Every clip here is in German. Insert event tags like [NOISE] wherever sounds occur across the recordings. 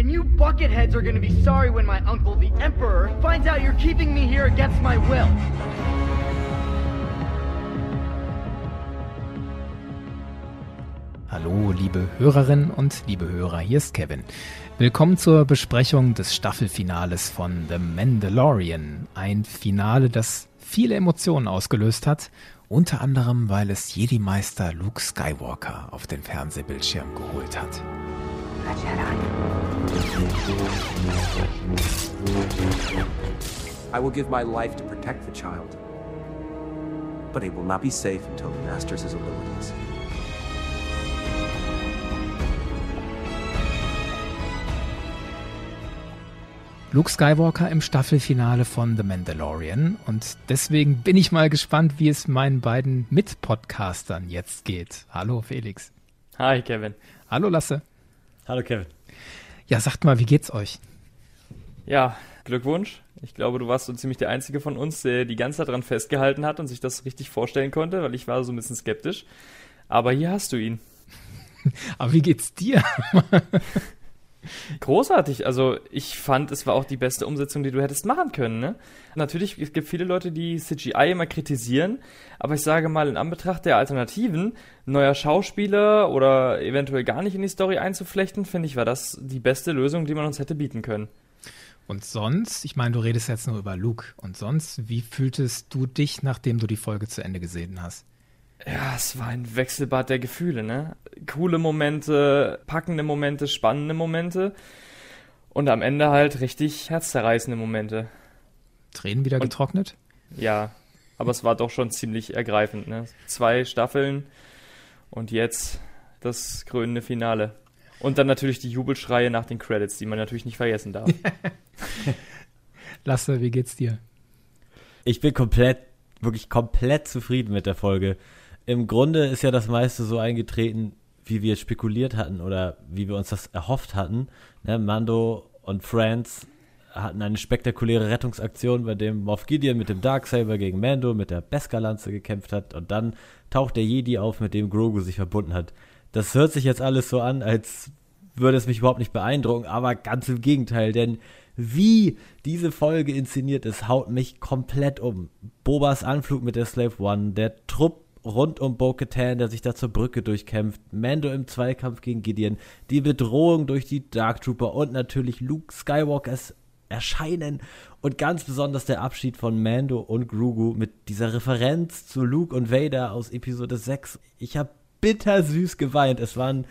And you bucketheads are gonna be sorry when my uncle, the Emperor, finds out you're keeping me here against my will. Hallo, liebe Hörerinnen und liebe Hörer, hier ist Kevin. Willkommen zur Besprechung des Staffelfinales von The Mandalorian. Ein Finale, das viele Emotionen ausgelöst hat, unter anderem, weil es Jedi-Meister Luke Skywalker auf den Fernsehbildschirm geholt hat. I will give my life to protect the child. But he will not be safe until he masters his abilities. Luke Skywalker im Staffelfinale von The Mandalorian und deswegen bin ich mal gespannt, wie es meinen beiden Mitpodcastern jetzt geht. Hallo Felix. Hi Kevin. Hallo Lasse. Hallo Kevin. Ja, sagt mal, wie geht's euch? Ja, Glückwunsch. Ich glaube, du warst so ziemlich der Einzige von uns, der die ganze Zeit daran festgehalten hat und sich das richtig vorstellen konnte, weil ich war so ein bisschen skeptisch. Aber hier hast du ihn. [LAUGHS] Aber wie geht's dir? [LAUGHS] Großartig. Also ich fand, es war auch die beste Umsetzung, die du hättest machen können. Ne? Natürlich, es gibt viele Leute, die CGI immer kritisieren, aber ich sage mal, in Anbetracht der Alternativen, neuer Schauspieler oder eventuell gar nicht in die Story einzuflechten, finde ich, war das die beste Lösung, die man uns hätte bieten können. Und sonst, ich meine, du redest jetzt nur über Luke. Und sonst, wie fühltest du dich, nachdem du die Folge zu Ende gesehen hast? Ja, es war ein Wechselbad der Gefühle, ne? Coole Momente, packende Momente, spannende Momente und am Ende halt richtig herzzerreißende Momente. Tränen wieder Und- getrocknet? Ja, aber es war doch schon ziemlich ergreifend, ne? Zwei Staffeln und jetzt das krönende Finale. Und dann natürlich die Jubelschreie nach den Credits, die man natürlich nicht vergessen darf. [LAUGHS] Lasse, wie geht's dir? Ich bin komplett, wirklich komplett zufrieden mit der Folge. Im Grunde ist ja das meiste so eingetreten, wie wir spekuliert hatten oder wie wir uns das erhofft hatten. Ne, Mando und Friends hatten eine spektakuläre Rettungsaktion, bei dem Moff Gideon mit dem Darksaber gegen Mando mit der Beskar-Lanze gekämpft hat und dann taucht der Jedi auf, mit dem Grogu sich verbunden hat. Das hört sich jetzt alles so an, als würde es mich überhaupt nicht beeindrucken, aber ganz im Gegenteil, denn wie diese Folge inszeniert ist, haut mich komplett um. Bobas Anflug mit der Slave One, der Trupp rund um Bo-Katan, der sich da zur Brücke durchkämpft, Mando im Zweikampf gegen Gideon, die Bedrohung durch die Dark Trooper und natürlich Luke Skywalkers Erscheinen und ganz besonders der Abschied von Mando und Grogu mit dieser Referenz zu Luke und Vader aus Episode 6. Ich habe bittersüß geweint. Es waren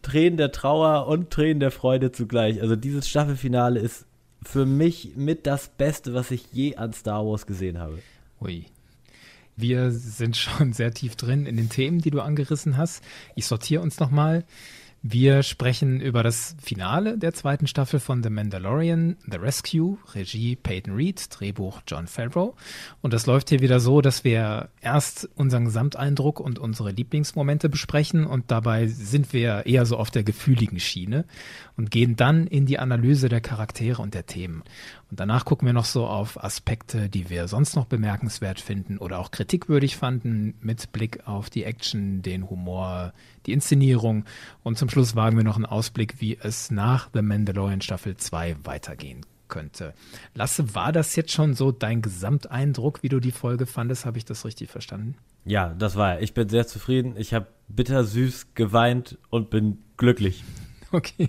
Tränen der Trauer und Tränen der Freude zugleich. Also dieses Staffelfinale ist für mich mit das Beste, was ich je an Star Wars gesehen habe. Ui. Wir sind schon sehr tief drin in den Themen, die du angerissen hast. Ich sortiere uns nochmal. Wir sprechen über das Finale der zweiten Staffel von The Mandalorian, The Rescue, Regie Peyton Reed, Drehbuch John Favreau. Und das läuft hier wieder so, dass wir erst unseren Gesamteindruck und unsere Lieblingsmomente besprechen und dabei sind wir eher so auf der gefühligen Schiene und gehen dann in die Analyse der Charaktere und der Themen. Und danach gucken wir noch so auf Aspekte, die wir sonst noch bemerkenswert finden oder auch kritikwürdig fanden, mit Blick auf die Action, den Humor, die Inszenierung. Und zum Schluss wagen wir noch einen Ausblick, wie es nach The Mandalorian Staffel 2 weitergehen könnte. Lasse, war das jetzt schon so dein Gesamteindruck, wie du die Folge fandest? Habe ich das richtig verstanden? Ja, das war er. Ich bin sehr zufrieden. Ich habe bittersüß geweint und bin glücklich. [LAUGHS] Okay.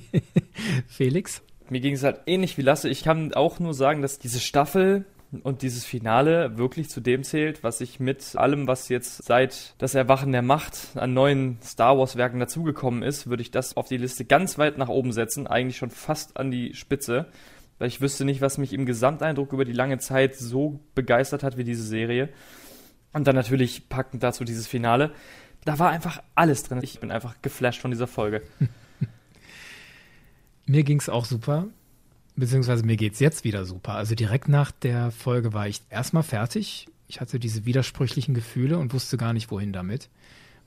[LAUGHS] Felix? Mir ging es halt ähnlich wie Lasse. Ich kann auch nur sagen, dass diese Staffel und dieses Finale wirklich zu dem zählt, was ich mit allem, was jetzt seit das Erwachen der Macht an neuen Star Wars Werken dazugekommen ist, würde ich das auf die Liste ganz weit nach oben setzen, eigentlich schon fast an die Spitze, weil ich wüsste nicht, was mich im Gesamteindruck über die lange Zeit so begeistert hat wie diese Serie. Und dann natürlich packend dazu dieses Finale. Da war einfach alles drin. Ich bin einfach geflasht von dieser Folge. [LAUGHS] Mir ging's auch super, beziehungsweise mir geht's jetzt wieder super. Also direkt nach der Folge war ich erstmal fertig. Ich hatte diese widersprüchlichen Gefühle und wusste gar nicht, wohin damit.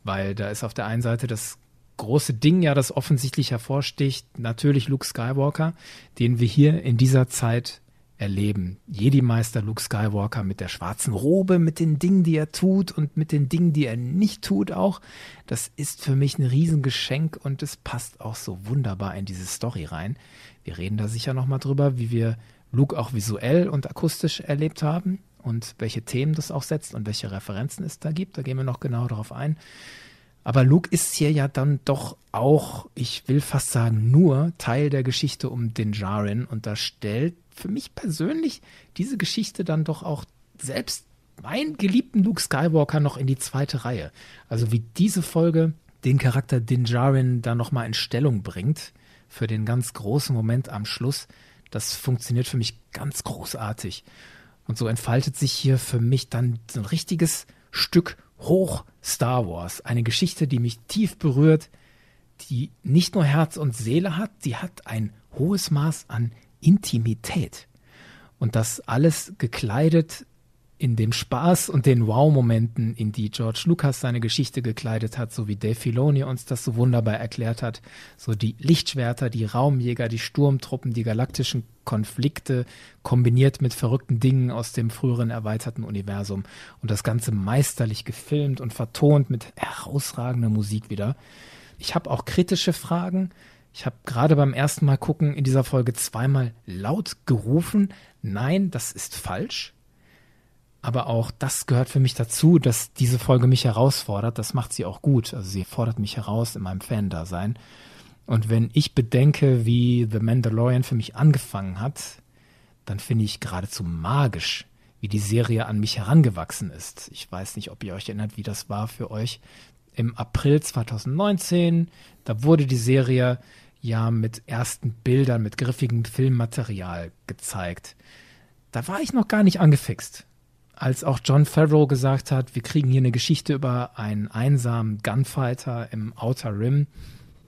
Weil da ist auf der einen Seite das große Ding, ja, das offensichtlich hervorsticht, natürlich Luke Skywalker, den wir hier in dieser Zeit erleben. Jedi-Meister Luke Skywalker mit der schwarzen Robe, mit den Dingen, die er tut und mit den Dingen, die er nicht tut auch. Das ist für mich ein Riesengeschenk und es passt auch so wunderbar in diese Story rein. Wir reden da sicher nochmal drüber, wie wir Luke auch visuell und akustisch erlebt haben und welche Themen das auch setzt und welche Referenzen es da gibt. Da gehen wir noch genau darauf ein. Aber Luke ist hier ja dann doch auch, ich will fast sagen, nur Teil der Geschichte um den Jaren und da stellt für mich persönlich diese Geschichte dann doch auch selbst meinen geliebten Luke Skywalker noch in die zweite Reihe. Also wie diese Folge den Charakter Din Djarin da nochmal in Stellung bringt für den ganz großen Moment am Schluss, das funktioniert für mich ganz großartig. Und so entfaltet sich hier für mich dann so ein richtiges Stück hoch Star Wars. Eine Geschichte, die mich tief berührt, die nicht nur Herz und Seele hat, die hat ein hohes Maß an Intimität. Und das alles gekleidet in dem Spaß und den Wow-Momenten, in die George Lucas seine Geschichte gekleidet hat, so wie Dave Filoni uns das so wunderbar erklärt hat, so die Lichtschwerter, die Raumjäger, die Sturmtruppen, die galaktischen Konflikte kombiniert mit verrückten Dingen aus dem früheren erweiterten Universum und das Ganze meisterlich gefilmt und vertont mit herausragender Musik wieder. Ich habe auch kritische Fragen. Ich habe gerade beim ersten Mal gucken in dieser Folge zweimal laut gerufen, nein, das ist falsch aber auch das gehört für mich dazu, dass diese Folge mich herausfordert. Das macht sie auch gut. Also sie fordert mich heraus in meinem Fan-Dasein. Und wenn ich bedenke, wie The Mandalorian für mich angefangen hat, dann finde ich geradezu magisch, wie die Serie an mich herangewachsen ist. Ich weiß nicht, ob ihr euch erinnert, wie das war für euch im April 2019. Da wurde die Serie ja mit ersten Bildern, mit griffigem Filmmaterial gezeigt. Da war ich noch gar nicht angefixt als auch John Favreau gesagt hat, wir kriegen hier eine Geschichte über einen einsamen Gunfighter im Outer Rim.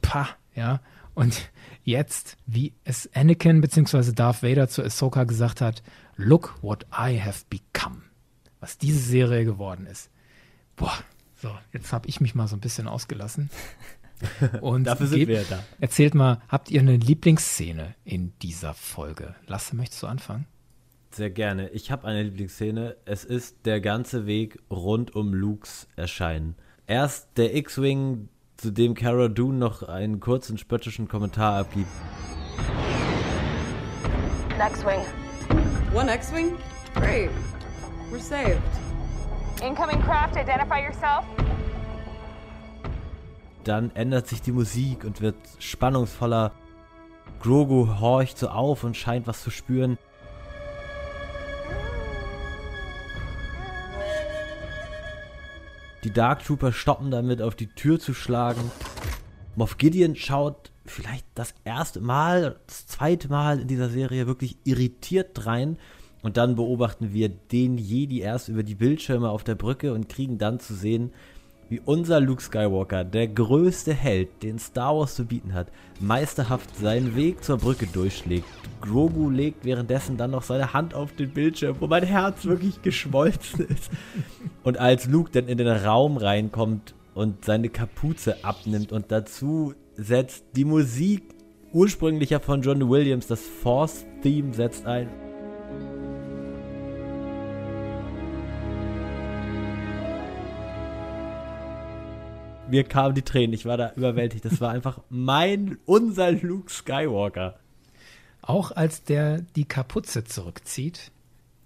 Pah, ja. Und jetzt, wie es Anakin bzw. Darth Vader zu Ahsoka gesagt hat, look what I have become. Was diese Serie geworden ist. Boah, so, jetzt habe ich mich mal so ein bisschen ausgelassen. [LAUGHS] [LAUGHS] Und Dafür sind wir ja da. Erzählt mal, habt ihr eine Lieblingsszene in dieser Folge? Lasse, möchtest du anfangen? Sehr gerne. Ich habe eine Lieblingsszene. Es ist der ganze Weg rund um Lukes Erscheinen. Erst der X-Wing, zu dem Cara Dune noch einen kurzen spöttischen Kommentar abgibt. X-Wing. One X-Wing? Great. We're saved. Incoming craft, identify yourself. Dann ändert sich die Musik und wird spannungsvoller. Grogu horcht so auf und scheint was zu spüren. Die Dark Trooper stoppen damit, auf die Tür zu schlagen. Moff Gideon schaut vielleicht das erste Mal, das zweite Mal in dieser Serie wirklich irritiert rein. Und dann beobachten wir den Jedi erst über die Bildschirme auf der Brücke und kriegen dann zu sehen, wie unser Luke Skywalker, der größte Held, den Star Wars zu bieten hat, meisterhaft seinen Weg zur Brücke durchschlägt. Grogu legt währenddessen dann noch seine Hand auf den Bildschirm, wo mein Herz wirklich geschmolzen ist. Und als Luke dann in den Raum reinkommt und seine Kapuze abnimmt und dazu setzt die Musik ursprünglicher von John Williams, das Force-Theme setzt ein. Mir kamen die Tränen. Ich war da überwältigt. Das war einfach mein, unser Luke Skywalker. Auch als der die Kapuze zurückzieht.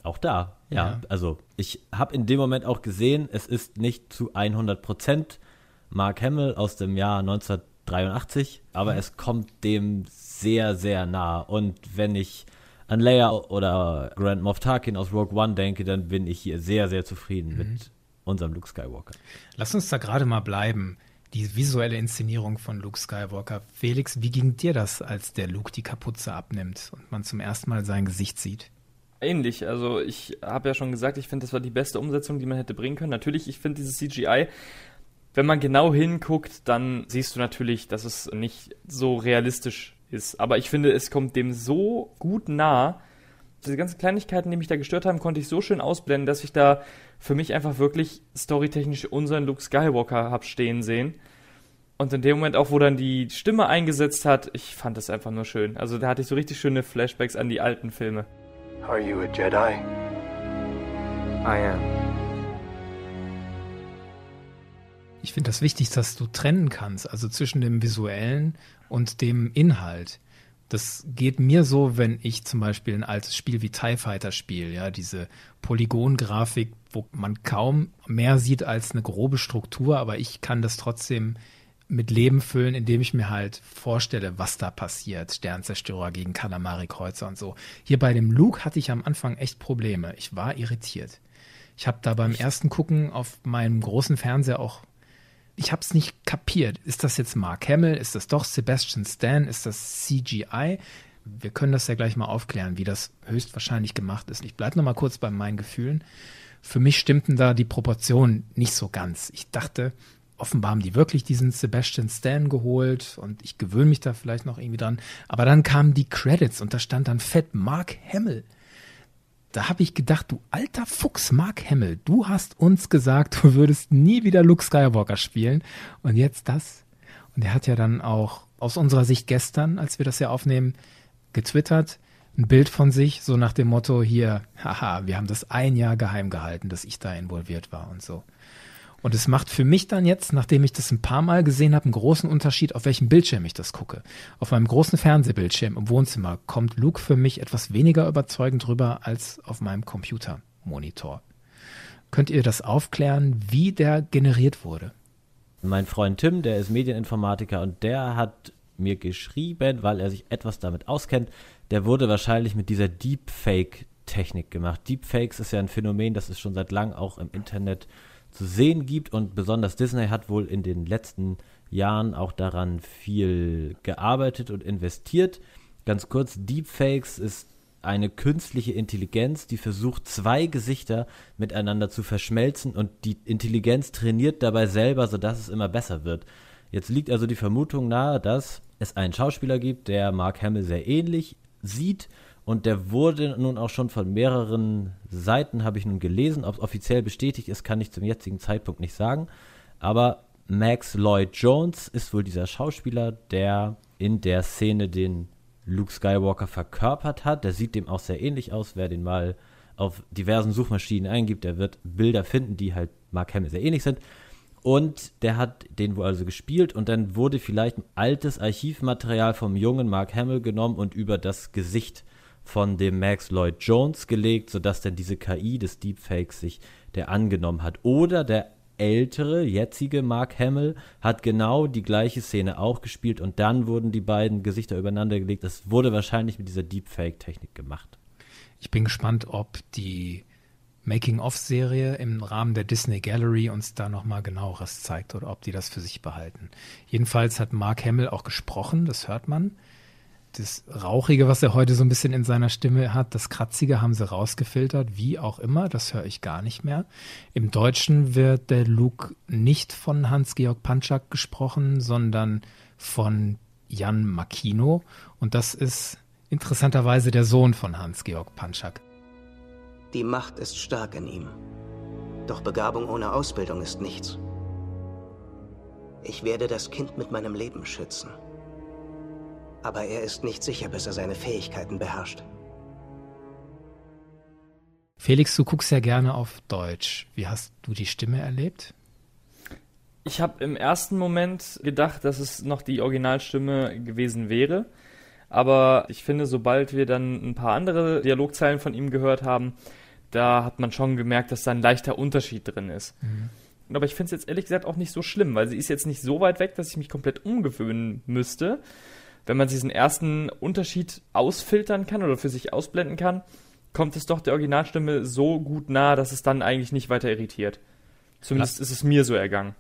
Auch da, ja. ja. Also ich habe in dem Moment auch gesehen, es ist nicht zu 100 Prozent Mark Hamill aus dem Jahr 1983, aber mhm. es kommt dem sehr, sehr nah. Und wenn ich an Leia oder Grand Moff Tarkin aus Rogue One denke, dann bin ich hier sehr, sehr zufrieden mhm. mit unserem Luke Skywalker. Lass uns da gerade mal bleiben. Die visuelle Inszenierung von Luke Skywalker. Felix, wie ging dir das, als der Luke die Kapuze abnimmt und man zum ersten Mal sein Gesicht sieht? Ähnlich. Also ich habe ja schon gesagt, ich finde, das war die beste Umsetzung, die man hätte bringen können. Natürlich, ich finde dieses CGI, wenn man genau hinguckt, dann siehst du natürlich, dass es nicht so realistisch ist. Aber ich finde, es kommt dem so gut nah, diese ganzen Kleinigkeiten, die mich da gestört haben, konnte ich so schön ausblenden, dass ich da für mich einfach wirklich storytechnisch unseren Luke Skywalker hab stehen sehen. Und in dem Moment auch, wo dann die Stimme eingesetzt hat, ich fand das einfach nur schön. Also da hatte ich so richtig schöne Flashbacks an die alten Filme. Are you a Jedi? I am. Ich finde das wichtig, dass du trennen kannst, also zwischen dem visuellen und dem Inhalt. Das geht mir so, wenn ich zum Beispiel ein altes Spiel wie TIE Fighter spiele, ja, diese Polygongrafik, wo man kaum mehr sieht als eine grobe Struktur, aber ich kann das trotzdem mit Leben füllen, indem ich mir halt vorstelle, was da passiert. Sternzerstörer gegen Kalamari-Kreuzer und so. Hier bei dem Luke hatte ich am Anfang echt Probleme. Ich war irritiert. Ich habe da beim ersten Gucken auf meinem großen Fernseher auch ich habe es nicht kapiert. Ist das jetzt Mark Hamill? Ist das doch Sebastian Stan? Ist das CGI? Wir können das ja gleich mal aufklären, wie das höchstwahrscheinlich gemacht ist. Ich bleibe noch mal kurz bei meinen Gefühlen. Für mich stimmten da die Proportionen nicht so ganz. Ich dachte, offenbar haben die wirklich diesen Sebastian Stan geholt und ich gewöhne mich da vielleicht noch irgendwie dran. Aber dann kamen die Credits und da stand dann fett Mark Hamill da habe ich gedacht, du alter Fuchs, Mark Hamill, du hast uns gesagt, du würdest nie wieder Luke Skywalker spielen. Und jetzt das. Und er hat ja dann auch aus unserer Sicht gestern, als wir das ja aufnehmen, getwittert, ein Bild von sich, so nach dem Motto hier, haha, wir haben das ein Jahr geheim gehalten, dass ich da involviert war und so. Und es macht für mich dann jetzt, nachdem ich das ein paar Mal gesehen habe, einen großen Unterschied, auf welchem Bildschirm ich das gucke. Auf meinem großen Fernsehbildschirm im Wohnzimmer kommt Luke für mich etwas weniger überzeugend rüber als auf meinem Computermonitor. Könnt ihr das aufklären, wie der generiert wurde? Mein Freund Tim, der ist Medieninformatiker und der hat mir geschrieben, weil er sich etwas damit auskennt, der wurde wahrscheinlich mit dieser Deepfake-Technik gemacht. Deepfakes ist ja ein Phänomen, das ist schon seit langem auch im Internet zu sehen gibt. Und besonders Disney hat wohl in den letzten Jahren auch daran viel gearbeitet und investiert. Ganz kurz, Deepfakes ist eine künstliche Intelligenz, die versucht, zwei Gesichter miteinander zu verschmelzen und die Intelligenz trainiert dabei selber, sodass es immer besser wird. Jetzt liegt also die Vermutung nahe, dass es einen Schauspieler gibt, der Mark Hamill sehr ähnlich sieht und der wurde nun auch schon von mehreren Seiten, habe ich nun gelesen. Ob es offiziell bestätigt ist, kann ich zum jetzigen Zeitpunkt nicht sagen. Aber Max Lloyd Jones ist wohl dieser Schauspieler, der in der Szene den Luke Skywalker verkörpert hat. Der sieht dem auch sehr ähnlich aus. Wer den mal auf diversen Suchmaschinen eingibt, der wird Bilder finden, die halt Mark Hamill sehr ähnlich sind. Und der hat den wohl also gespielt und dann wurde vielleicht altes Archivmaterial vom jungen Mark Hamill genommen und über das Gesicht von dem Max Lloyd Jones gelegt, sodass dann diese KI des Deepfakes sich der angenommen hat. Oder der ältere, jetzige Mark Hamill hat genau die gleiche Szene auch gespielt und dann wurden die beiden Gesichter übereinander gelegt. Das wurde wahrscheinlich mit dieser Deepfake-Technik gemacht. Ich bin gespannt, ob die Making-of-Serie im Rahmen der Disney Gallery uns da nochmal genaueres zeigt oder ob die das für sich behalten. Jedenfalls hat Mark Hamill auch gesprochen, das hört man das Rauchige, was er heute so ein bisschen in seiner Stimme hat, das Kratzige haben sie rausgefiltert, wie auch immer, das höre ich gar nicht mehr. Im Deutschen wird der Luke nicht von Hans-Georg Panczak gesprochen, sondern von Jan Makino und das ist interessanterweise der Sohn von Hans-Georg Panczak. Die Macht ist stark in ihm. Doch Begabung ohne Ausbildung ist nichts. Ich werde das Kind mit meinem Leben schützen. Aber er ist nicht sicher, bis er seine Fähigkeiten beherrscht. Felix, du guckst ja gerne auf Deutsch. Wie hast du die Stimme erlebt? Ich habe im ersten Moment gedacht, dass es noch die Originalstimme gewesen wäre. Aber ich finde, sobald wir dann ein paar andere Dialogzeilen von ihm gehört haben, da hat man schon gemerkt, dass da ein leichter Unterschied drin ist. Mhm. Aber ich finde es jetzt ehrlich gesagt auch nicht so schlimm, weil sie ist jetzt nicht so weit weg, dass ich mich komplett umgewöhnen müsste wenn man diesen ersten Unterschied ausfiltern kann oder für sich ausblenden kann, kommt es doch der Originalstimme so gut nahe, dass es dann eigentlich nicht weiter irritiert. Zumindest Lass, ist es mir so ergangen.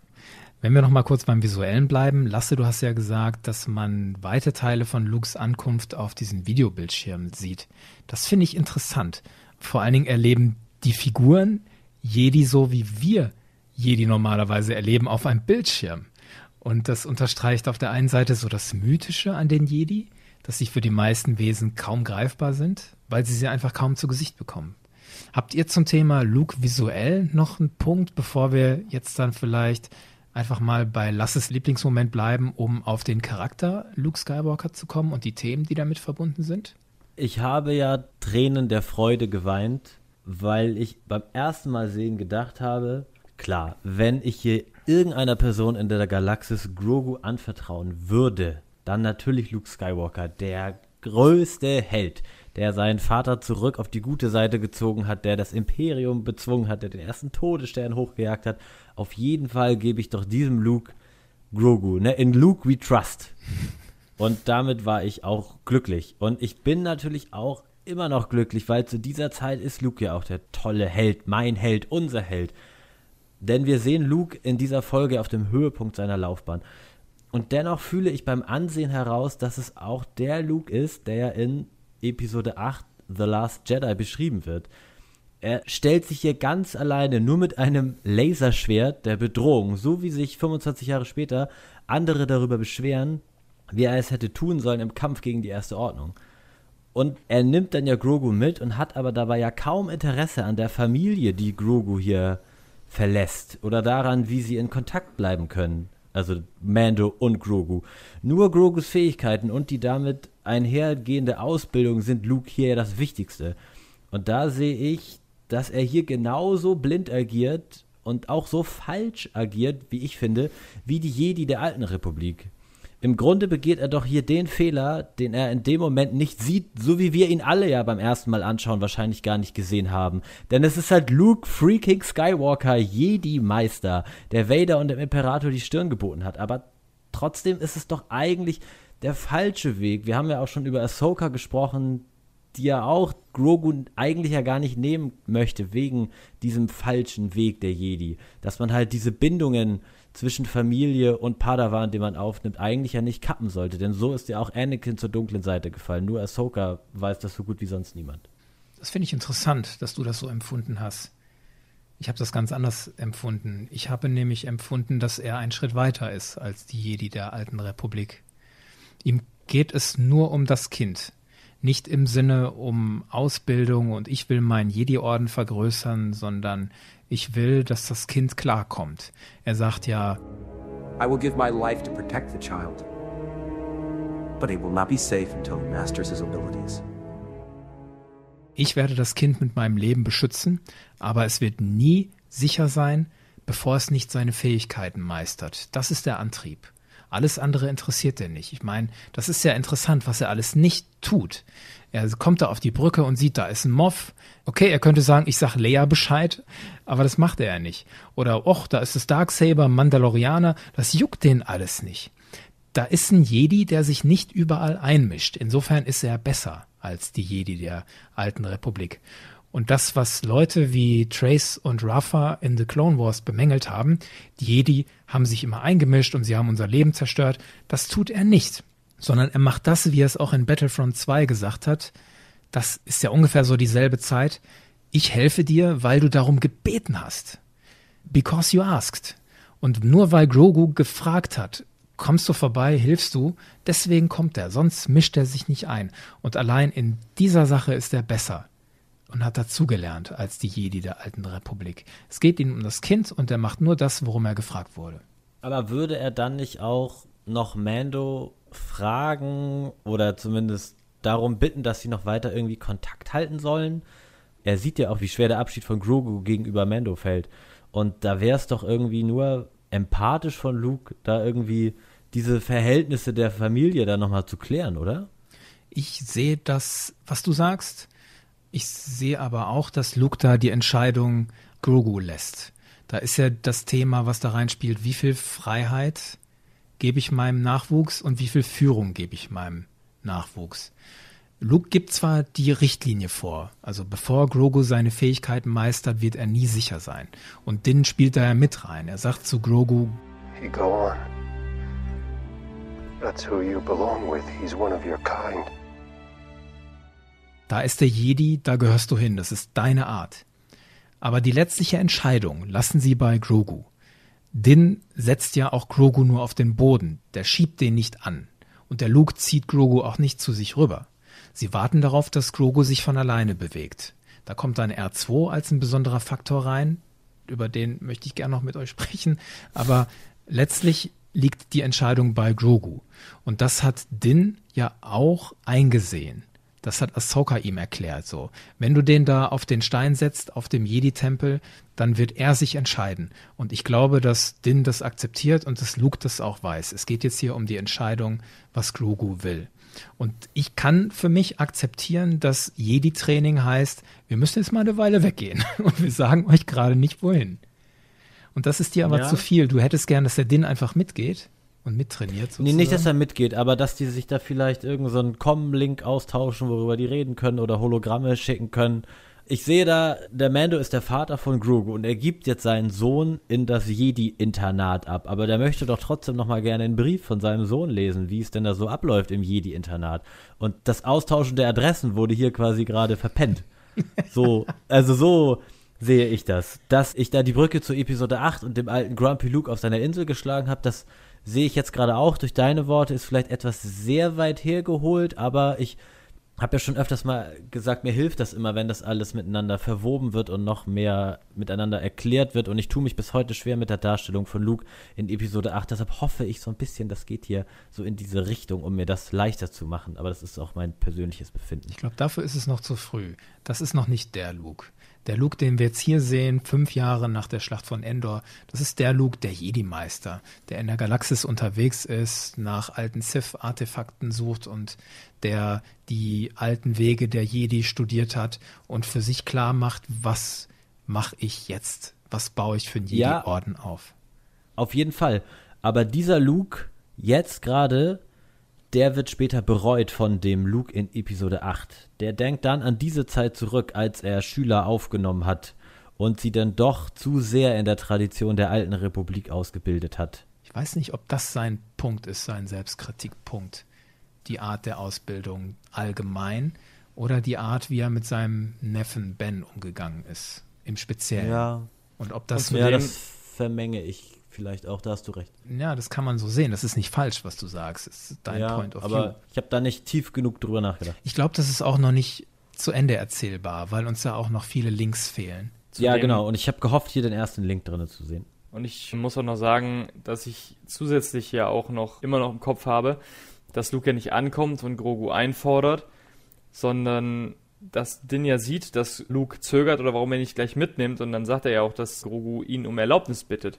Wenn wir noch mal kurz beim Visuellen bleiben, Lasse, du hast ja gesagt, dass man weite Teile von Lukes Ankunft auf diesen Videobildschirm sieht. Das finde ich interessant. Vor allen Dingen erleben die Figuren Jedi so, wie wir Jedi normalerweise erleben, auf einem Bildschirm. Und das unterstreicht auf der einen Seite so das Mythische an den Jedi, dass sie für die meisten Wesen kaum greifbar sind, weil sie sie einfach kaum zu Gesicht bekommen. Habt ihr zum Thema Luke visuell noch einen Punkt, bevor wir jetzt dann vielleicht einfach mal bei Lasses Lieblingsmoment bleiben, um auf den Charakter Luke Skywalker zu kommen und die Themen, die damit verbunden sind? Ich habe ja Tränen der Freude geweint, weil ich beim ersten Mal sehen gedacht habe, klar, wenn ich hier irgendeiner Person in der Galaxis Grogu anvertrauen würde, dann natürlich Luke Skywalker, der größte Held, der seinen Vater zurück auf die gute Seite gezogen hat, der das Imperium bezwungen hat, der den ersten Todesstern hochgejagt hat. Auf jeden Fall gebe ich doch diesem Luke Grogu, ne? In Luke we trust. Und damit war ich auch glücklich. Und ich bin natürlich auch immer noch glücklich, weil zu dieser Zeit ist Luke ja auch der tolle Held, mein Held, unser Held. Denn wir sehen Luke in dieser Folge auf dem Höhepunkt seiner Laufbahn. Und dennoch fühle ich beim Ansehen heraus, dass es auch der Luke ist, der in Episode 8 The Last Jedi beschrieben wird. Er stellt sich hier ganz alleine nur mit einem Laserschwert der Bedrohung, so wie sich 25 Jahre später andere darüber beschweren, wie er es hätte tun sollen im Kampf gegen die Erste Ordnung. Und er nimmt dann ja Grogu mit und hat aber dabei ja kaum Interesse an der Familie, die Grogu hier verlässt oder daran, wie sie in Kontakt bleiben können. Also Mando und Grogu. Nur Grogus Fähigkeiten und die damit einhergehende Ausbildung sind Luke hier das Wichtigste. Und da sehe ich, dass er hier genauso blind agiert und auch so falsch agiert, wie ich finde, wie die Jedi der alten Republik. Im Grunde begeht er doch hier den Fehler, den er in dem Moment nicht sieht, so wie wir ihn alle ja beim ersten Mal anschauen wahrscheinlich gar nicht gesehen haben. Denn es ist halt Luke freaking Skywalker, Jedi-Meister, der Vader und dem Imperator die Stirn geboten hat. Aber trotzdem ist es doch eigentlich der falsche Weg. Wir haben ja auch schon über Ahsoka gesprochen, die ja auch Grogu eigentlich ja gar nicht nehmen möchte, wegen diesem falschen Weg der Jedi. Dass man halt diese Bindungen zwischen Familie und Padawan, den man aufnimmt, eigentlich ja nicht kappen sollte. Denn so ist ja auch Anakin zur dunklen Seite gefallen. Nur Ahsoka weiß das so gut wie sonst niemand. Das finde ich interessant, dass du das so empfunden hast. Ich habe das ganz anders empfunden. Ich habe nämlich empfunden, dass er einen Schritt weiter ist als die Jedi der alten Republik. Ihm geht es nur um das Kind. Nicht im Sinne um Ausbildung und ich will meinen Jedi-Orden vergrößern, sondern ich will, dass das Kind klarkommt. Er sagt ja, I will give my life to protect the child, but it will not be safe until he masters his abilities. Ich werde das Kind mit meinem Leben beschützen, aber es wird nie sicher sein, bevor es nicht seine Fähigkeiten meistert. Das ist der Antrieb. Alles andere interessiert er nicht. Ich meine, das ist ja interessant, was er alles nicht tut. Er kommt da auf die Brücke und sieht, da ist ein Moff. Okay, er könnte sagen, ich sag Leia Bescheid, aber das macht er ja nicht. Oder, och, da ist das Darksaber, Mandalorianer, das juckt den alles nicht. Da ist ein Jedi, der sich nicht überall einmischt. Insofern ist er besser als die Jedi der alten Republik. Und das, was Leute wie Trace und Rafa in The Clone Wars bemängelt haben, die Jedi haben sich immer eingemischt und sie haben unser Leben zerstört, das tut er nicht sondern er macht das, wie er es auch in Battlefront 2 gesagt hat. Das ist ja ungefähr so dieselbe Zeit. Ich helfe dir, weil du darum gebeten hast. Because you asked. Und nur weil Grogu gefragt hat, kommst du vorbei, hilfst du, deswegen kommt er, sonst mischt er sich nicht ein. Und allein in dieser Sache ist er besser und hat dazugelernt als die Jedi der alten Republik. Es geht ihm um das Kind und er macht nur das, worum er gefragt wurde. Aber würde er dann nicht auch noch Mando fragen oder zumindest darum bitten, dass sie noch weiter irgendwie Kontakt halten sollen. Er sieht ja auch, wie schwer der Abschied von Grogu gegenüber Mando fällt. Und da wäre es doch irgendwie nur empathisch von Luke, da irgendwie diese Verhältnisse der Familie da nochmal zu klären, oder? Ich sehe das, was du sagst. Ich sehe aber auch, dass Luke da die Entscheidung Grogu lässt. Da ist ja das Thema, was da reinspielt, wie viel Freiheit gebe ich meinem Nachwuchs und wie viel Führung gebe ich meinem Nachwuchs. Luke gibt zwar die Richtlinie vor, also bevor Grogu seine Fähigkeiten meistert, wird er nie sicher sein. Und Din spielt da ja mit rein. Er sagt zu Grogu, You go on. That's who you belong with. He's one of your kind. Da ist der Jedi, da gehörst du hin, das ist deine Art. Aber die letztliche Entscheidung lassen sie bei Grogu. Din setzt ja auch Grogu nur auf den Boden, der schiebt den nicht an. Und der Luke zieht Grogu auch nicht zu sich rüber. Sie warten darauf, dass Grogu sich von alleine bewegt. Da kommt dann R2 als ein besonderer Faktor rein. Über den möchte ich gerne noch mit euch sprechen. Aber letztlich liegt die Entscheidung bei Grogu. Und das hat Din ja auch eingesehen. Das hat Ahsoka ihm erklärt, so. Wenn du den da auf den Stein setzt, auf dem Jedi-Tempel, dann wird er sich entscheiden. Und ich glaube, dass Din das akzeptiert und dass Luke das auch weiß. Es geht jetzt hier um die Entscheidung, was Grogu will. Und ich kann für mich akzeptieren, dass Jedi-Training heißt, wir müssen jetzt mal eine Weile weggehen [LAUGHS] und wir sagen euch gerade nicht wohin. Und das ist dir aber Ja. zu viel. Du hättest gern, dass der Din einfach mitgeht und mittrainiert. Nee, nicht, dass sozusagen. er mitgeht, aber dass die sich da vielleicht irgend so einen Com-Link austauschen, worüber die reden können oder Hologramme schicken können. Ich sehe da, der Mando ist der Vater von Grogu und er gibt jetzt seinen Sohn in das Jedi-Internat ab. Aber der möchte doch trotzdem noch mal gerne einen Brief von seinem Sohn lesen, wie es denn da so abläuft im Jedi-Internat. Und das Austauschen der Adressen wurde hier quasi gerade verpennt. [LAUGHS] So, also so sehe ich das. Dass ich da die Brücke zu Episode 8 und dem alten Grumpy Luke auf seiner Insel geschlagen habe, das sehe ich jetzt gerade auch durch deine Worte, ist vielleicht etwas sehr weit hergeholt, aber ich habe ja schon öfters mal gesagt, mir hilft das immer, wenn das alles miteinander verwoben wird und noch mehr miteinander erklärt wird. Und ich tue mich bis heute schwer mit der Darstellung von Luke in Episode 8. Deshalb hoffe ich so ein bisschen, das geht hier so in diese Richtung, um mir das leichter zu machen. Aber das ist auch mein persönliches Befinden. Ich glaube, dafür ist es noch zu früh. Das ist noch nicht der Luke. Der Luke, den wir jetzt hier sehen, fünf Jahre nach der Schlacht von Endor, das ist der Luke, der Jedi-Meister, der in der Galaxis unterwegs ist, nach alten Sith-Artefakten sucht und der die alten Wege der Jedi studiert hat und für sich klar macht, was mache ich jetzt? Was baue ich für einen Ja. Jedi-Orden auf? Auf jeden Fall. Aber dieser Luke jetzt gerade, der wird später bereut von dem Luke in Episode 8. Der denkt dann an diese Zeit zurück, als er Schüler aufgenommen hat und sie dann doch zu sehr in der Tradition der alten Republik ausgebildet hat. Ich weiß nicht, ob das sein Punkt ist, sein Selbstkritikpunkt. Die Art der Ausbildung allgemein oder die Art, wie er mit seinem Neffen Ben umgegangen ist, im Speziellen. Ja. Und ob das, Und Ja, dem- das vermenge ich vielleicht auch, da hast du recht. ja, das kann man so sehen. Das ist nicht falsch, was du sagst. Das ist dein ja, Point of aber View. ich habe da nicht tief genug drüber nachgedacht. Ich glaube, das ist auch noch nicht zu Ende erzählbar, weil uns da auch noch viele Links fehlen. ja, genau. Und ich habe gehofft, hier den ersten Link drin zu sehen. Und ich muss auch noch sagen, dass ich zusätzlich ja auch noch immer noch im Kopf habe, dass Luke ja nicht ankommt und Grogu einfordert, sondern dass Din ja sieht, dass Luke zögert oder warum er nicht gleich mitnimmt und dann sagt er ja auch, dass Grogu ihn um Erlaubnis bittet.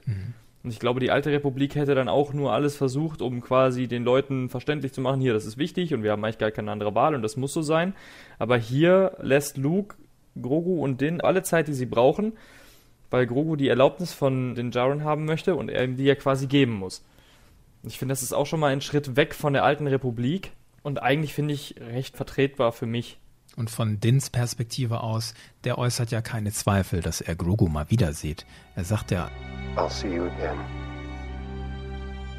Und ich glaube, die alte Republik hätte dann auch nur alles versucht, um quasi den Leuten verständlich zu machen, hier, das ist wichtig und wir haben eigentlich gar keine andere Wahl und das muss so sein. Aber hier lässt Luke Grogu und Din alle Zeit, die sie brauchen, weil Grogu die Erlaubnis von den Jaren haben möchte und er ihm die ja quasi geben muss. Ich finde, das ist auch schon mal ein Schritt weg von der alten Republik und eigentlich finde ich recht vertretbar für mich. Und von Dins Perspektive aus, der äußert ja keine Zweifel, dass er Grogu mal wieder sieht. Er sagt ja, I'll see you again.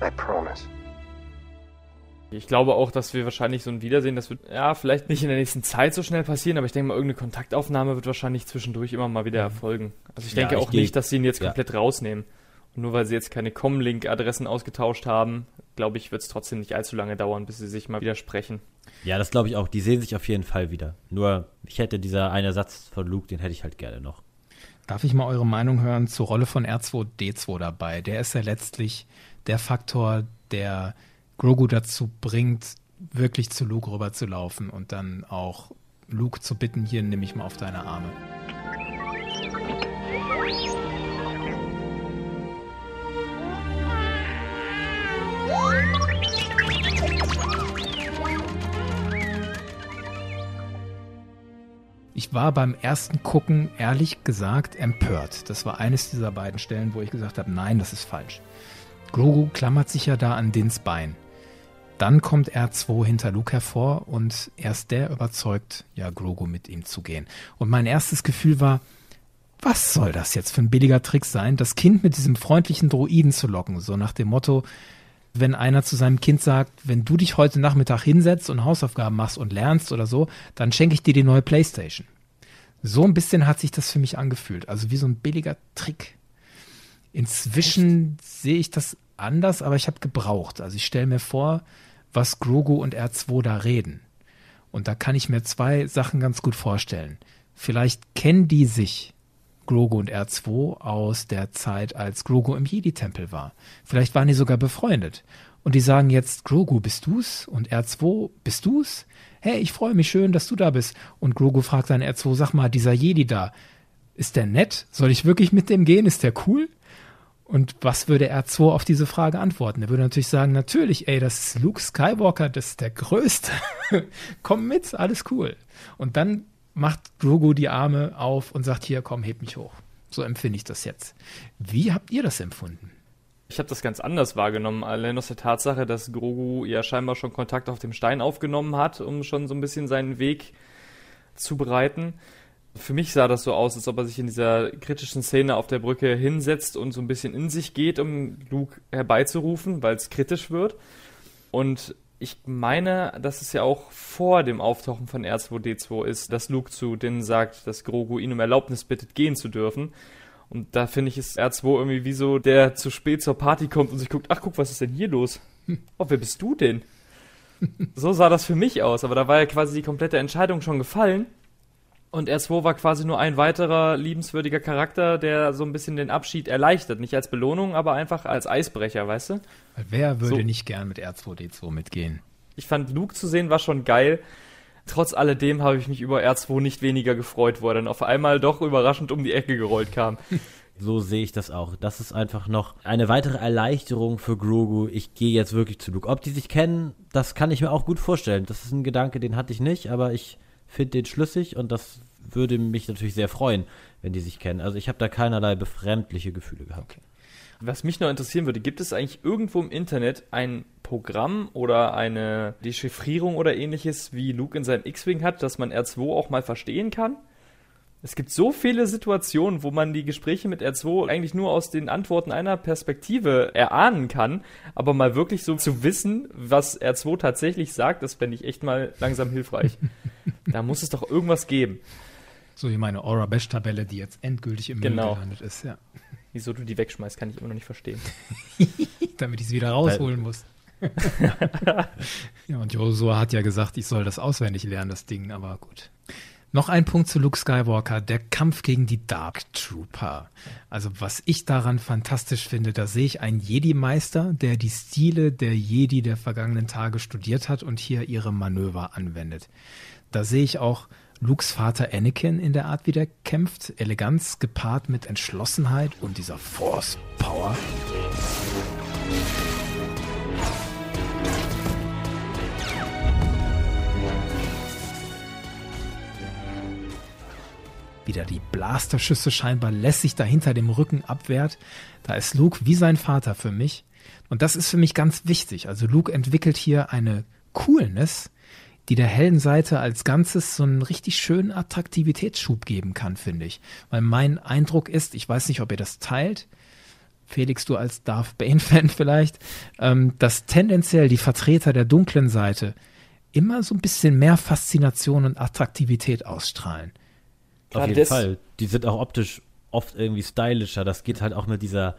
I promise. Ich glaube auch, dass wir wahrscheinlich so ein Wiedersehen, das wird ja vielleicht nicht in der nächsten Zeit so schnell passieren, aber ich denke mal, irgendeine Kontaktaufnahme wird wahrscheinlich zwischendurch immer mal wieder erfolgen. Also ich Ja, denke ich auch nicht, dass sie ihn jetzt ja. komplett rausnehmen. Und nur weil sie jetzt keine Com-Link-Adressen ausgetauscht haben, glaube ich, wird es trotzdem nicht allzu lange dauern, bis sie sich mal widersprechen. Ja, das glaube ich auch. Die sehen sich auf jeden Fall wieder. Nur, ich hätte dieser eine Satz von Luke, den hätte ich halt gerne noch. Darf ich mal eure Meinung hören zur Rolle von R2D2 dabei? Der ist ja letztlich der Faktor, der Grogu dazu bringt, wirklich zu Luke rüberzulaufen und dann auch Luke zu bitten, hier nimm mich mal auf deine Arme. Ich war beim ersten Gucken ehrlich gesagt empört. Das war eines dieser beiden Stellen, wo ich gesagt habe, nein, das ist falsch. Grogu klammert sich ja da an Dins Bein. Dann kommt R2 hinter Luke hervor und erst der überzeugt, ja, Grogu mit ihm zu gehen. Und mein erstes Gefühl war, was soll das jetzt für ein billiger Trick sein, das Kind mit diesem freundlichen Droiden zu locken? So nach dem Motto, wenn einer zu seinem Kind sagt, wenn du dich heute Nachmittag hinsetzt und Hausaufgaben machst und lernst oder so, dann schenke ich dir die neue Playstation. So ein bisschen hat sich das für mich angefühlt. Also wie so ein billiger Trick. Inzwischen sehe ich das anders, aber ich habe gebraucht. Also ich stelle mir vor, was Grogu und R2 da reden. Und da kann ich mir zwei Sachen ganz gut vorstellen. Vielleicht kennen die sich, Grogu und R2, aus der Zeit, als Grogu im Jedi-Tempel war. Vielleicht waren die sogar befreundet. und die sagen jetzt, Grogu, bist du's? Und R2, bist du's? Hey, ich freue mich schön, dass du da bist. Und Grogu fragt dann R2, sag mal, dieser Jedi da, ist der nett? Soll ich wirklich mit dem gehen? Ist der cool? Und was würde R2 auf diese Frage antworten? Er würde natürlich sagen, natürlich, ey, das ist Luke Skywalker, das ist der Größte. [LAUGHS] komm mit, alles cool. Und dann macht Grogu die Arme auf und sagt, hier, komm, heb mich hoch. So empfinde ich das jetzt. Wie habt ihr das empfunden? Ich habe das ganz anders wahrgenommen, allein aus der Tatsache, dass Grogu ja scheinbar schon Kontakt auf dem Stein aufgenommen hat, um schon so ein bisschen seinen Weg zu bereiten. Für mich sah das so aus, als ob er sich in dieser kritischen Szene auf der Brücke hinsetzt und so ein bisschen in sich geht, um Luke herbeizurufen, weil es kritisch wird. Und ich meine, dass es ja auch vor dem Auftauchen von R2D2 ist, dass Luke zu denen sagt, dass Grogu ihn um Erlaubnis bittet, gehen zu dürfen. Und da finde ich, ist R2 irgendwie wie so, der zu spät zur Party kommt und sich guckt, ach guck, was ist denn hier los? [LAUGHS] Oh, wer bist du denn? so sah das für mich aus, aber da war ja quasi die komplette Entscheidung schon gefallen. Und R2 war quasi nur ein weiterer liebenswürdiger Charakter, der so ein bisschen den Abschied erleichtert. Nicht als Belohnung, aber einfach als Eisbrecher, weißt du? Wer würde so. nicht gern mit R2D2 mitgehen? Ich fand Luke zu sehen war schon geil. Trotz alledem habe ich mich über R2 nicht weniger gefreut, wo er dann auf einmal doch überraschend um die Ecke gerollt kam. [LAUGHS] So sehe ich das auch. Das ist einfach noch eine weitere Erleichterung für Grogu. Ich gehe jetzt wirklich zu Luke. Ob die sich kennen, das kann ich mir auch gut vorstellen. Das ist ein Gedanke, den hatte ich nicht, aber ich finde den schlüssig und das würde mich natürlich sehr freuen, wenn die sich kennen. Also ich habe da keinerlei befremdliche Gefühle gehabt. Okay. Was mich noch interessieren würde, gibt es eigentlich irgendwo im Internet ein Programm oder eine Dechiffrierung oder ähnliches, wie Luke in seinem X-Wing hat, dass man R2 auch mal verstehen kann? Es gibt so viele Situationen, wo man die Gespräche mit R2 eigentlich nur aus den Antworten einer Perspektive erahnen kann, aber mal wirklich so zu wissen, was R2 tatsächlich sagt, das fände ich echt mal langsam hilfreich. [LAUGHS] da muss es doch irgendwas geben. So wie meine Aura Bash Tabelle, die jetzt endgültig im genau. Müll gelandet ist, ja. [LAUGHS] Wieso du die wegschmeißt, kann ich immer noch nicht verstehen. [LAUGHS] Damit ich sie wieder rausholen muss. ja, und Joshua hat ja gesagt, ich soll das auswendig lernen, das Ding, aber gut. Noch ein Punkt zu Luke Skywalker, der Kampf gegen die Dark Trooper. Also was ich daran fantastisch finde, da sehe ich einen Jedi-Meister, der die Stile der Jedi der vergangenen Tage studiert hat und hier ihre Manöver anwendet. Da sehe ich auch Lukes Vater Anakin in der Art, wie der kämpft. Eleganz gepaart mit Entschlossenheit und dieser Force Power. Wieder die Blasterschüsse scheinbar lässig dahinter dem Rücken abwehrt. Da ist Luke wie sein Vater für mich. Und das ist für mich ganz wichtig. Also Luke entwickelt hier eine Coolness, die der hellen Seite als Ganzes so einen richtig schönen Attraktivitätsschub geben kann, finde ich. Weil mein Eindruck ist, ich weiß nicht, ob ihr das teilt, Felix, du als Darth Bane-Fan [LAUGHS] vielleicht, ähm, dass tendenziell die Vertreter der dunklen Seite immer so ein bisschen mehr Faszination und Attraktivität ausstrahlen. Auf jeden Fall. Die sind auch optisch oft irgendwie stylischer. Das geht halt auch mit dieser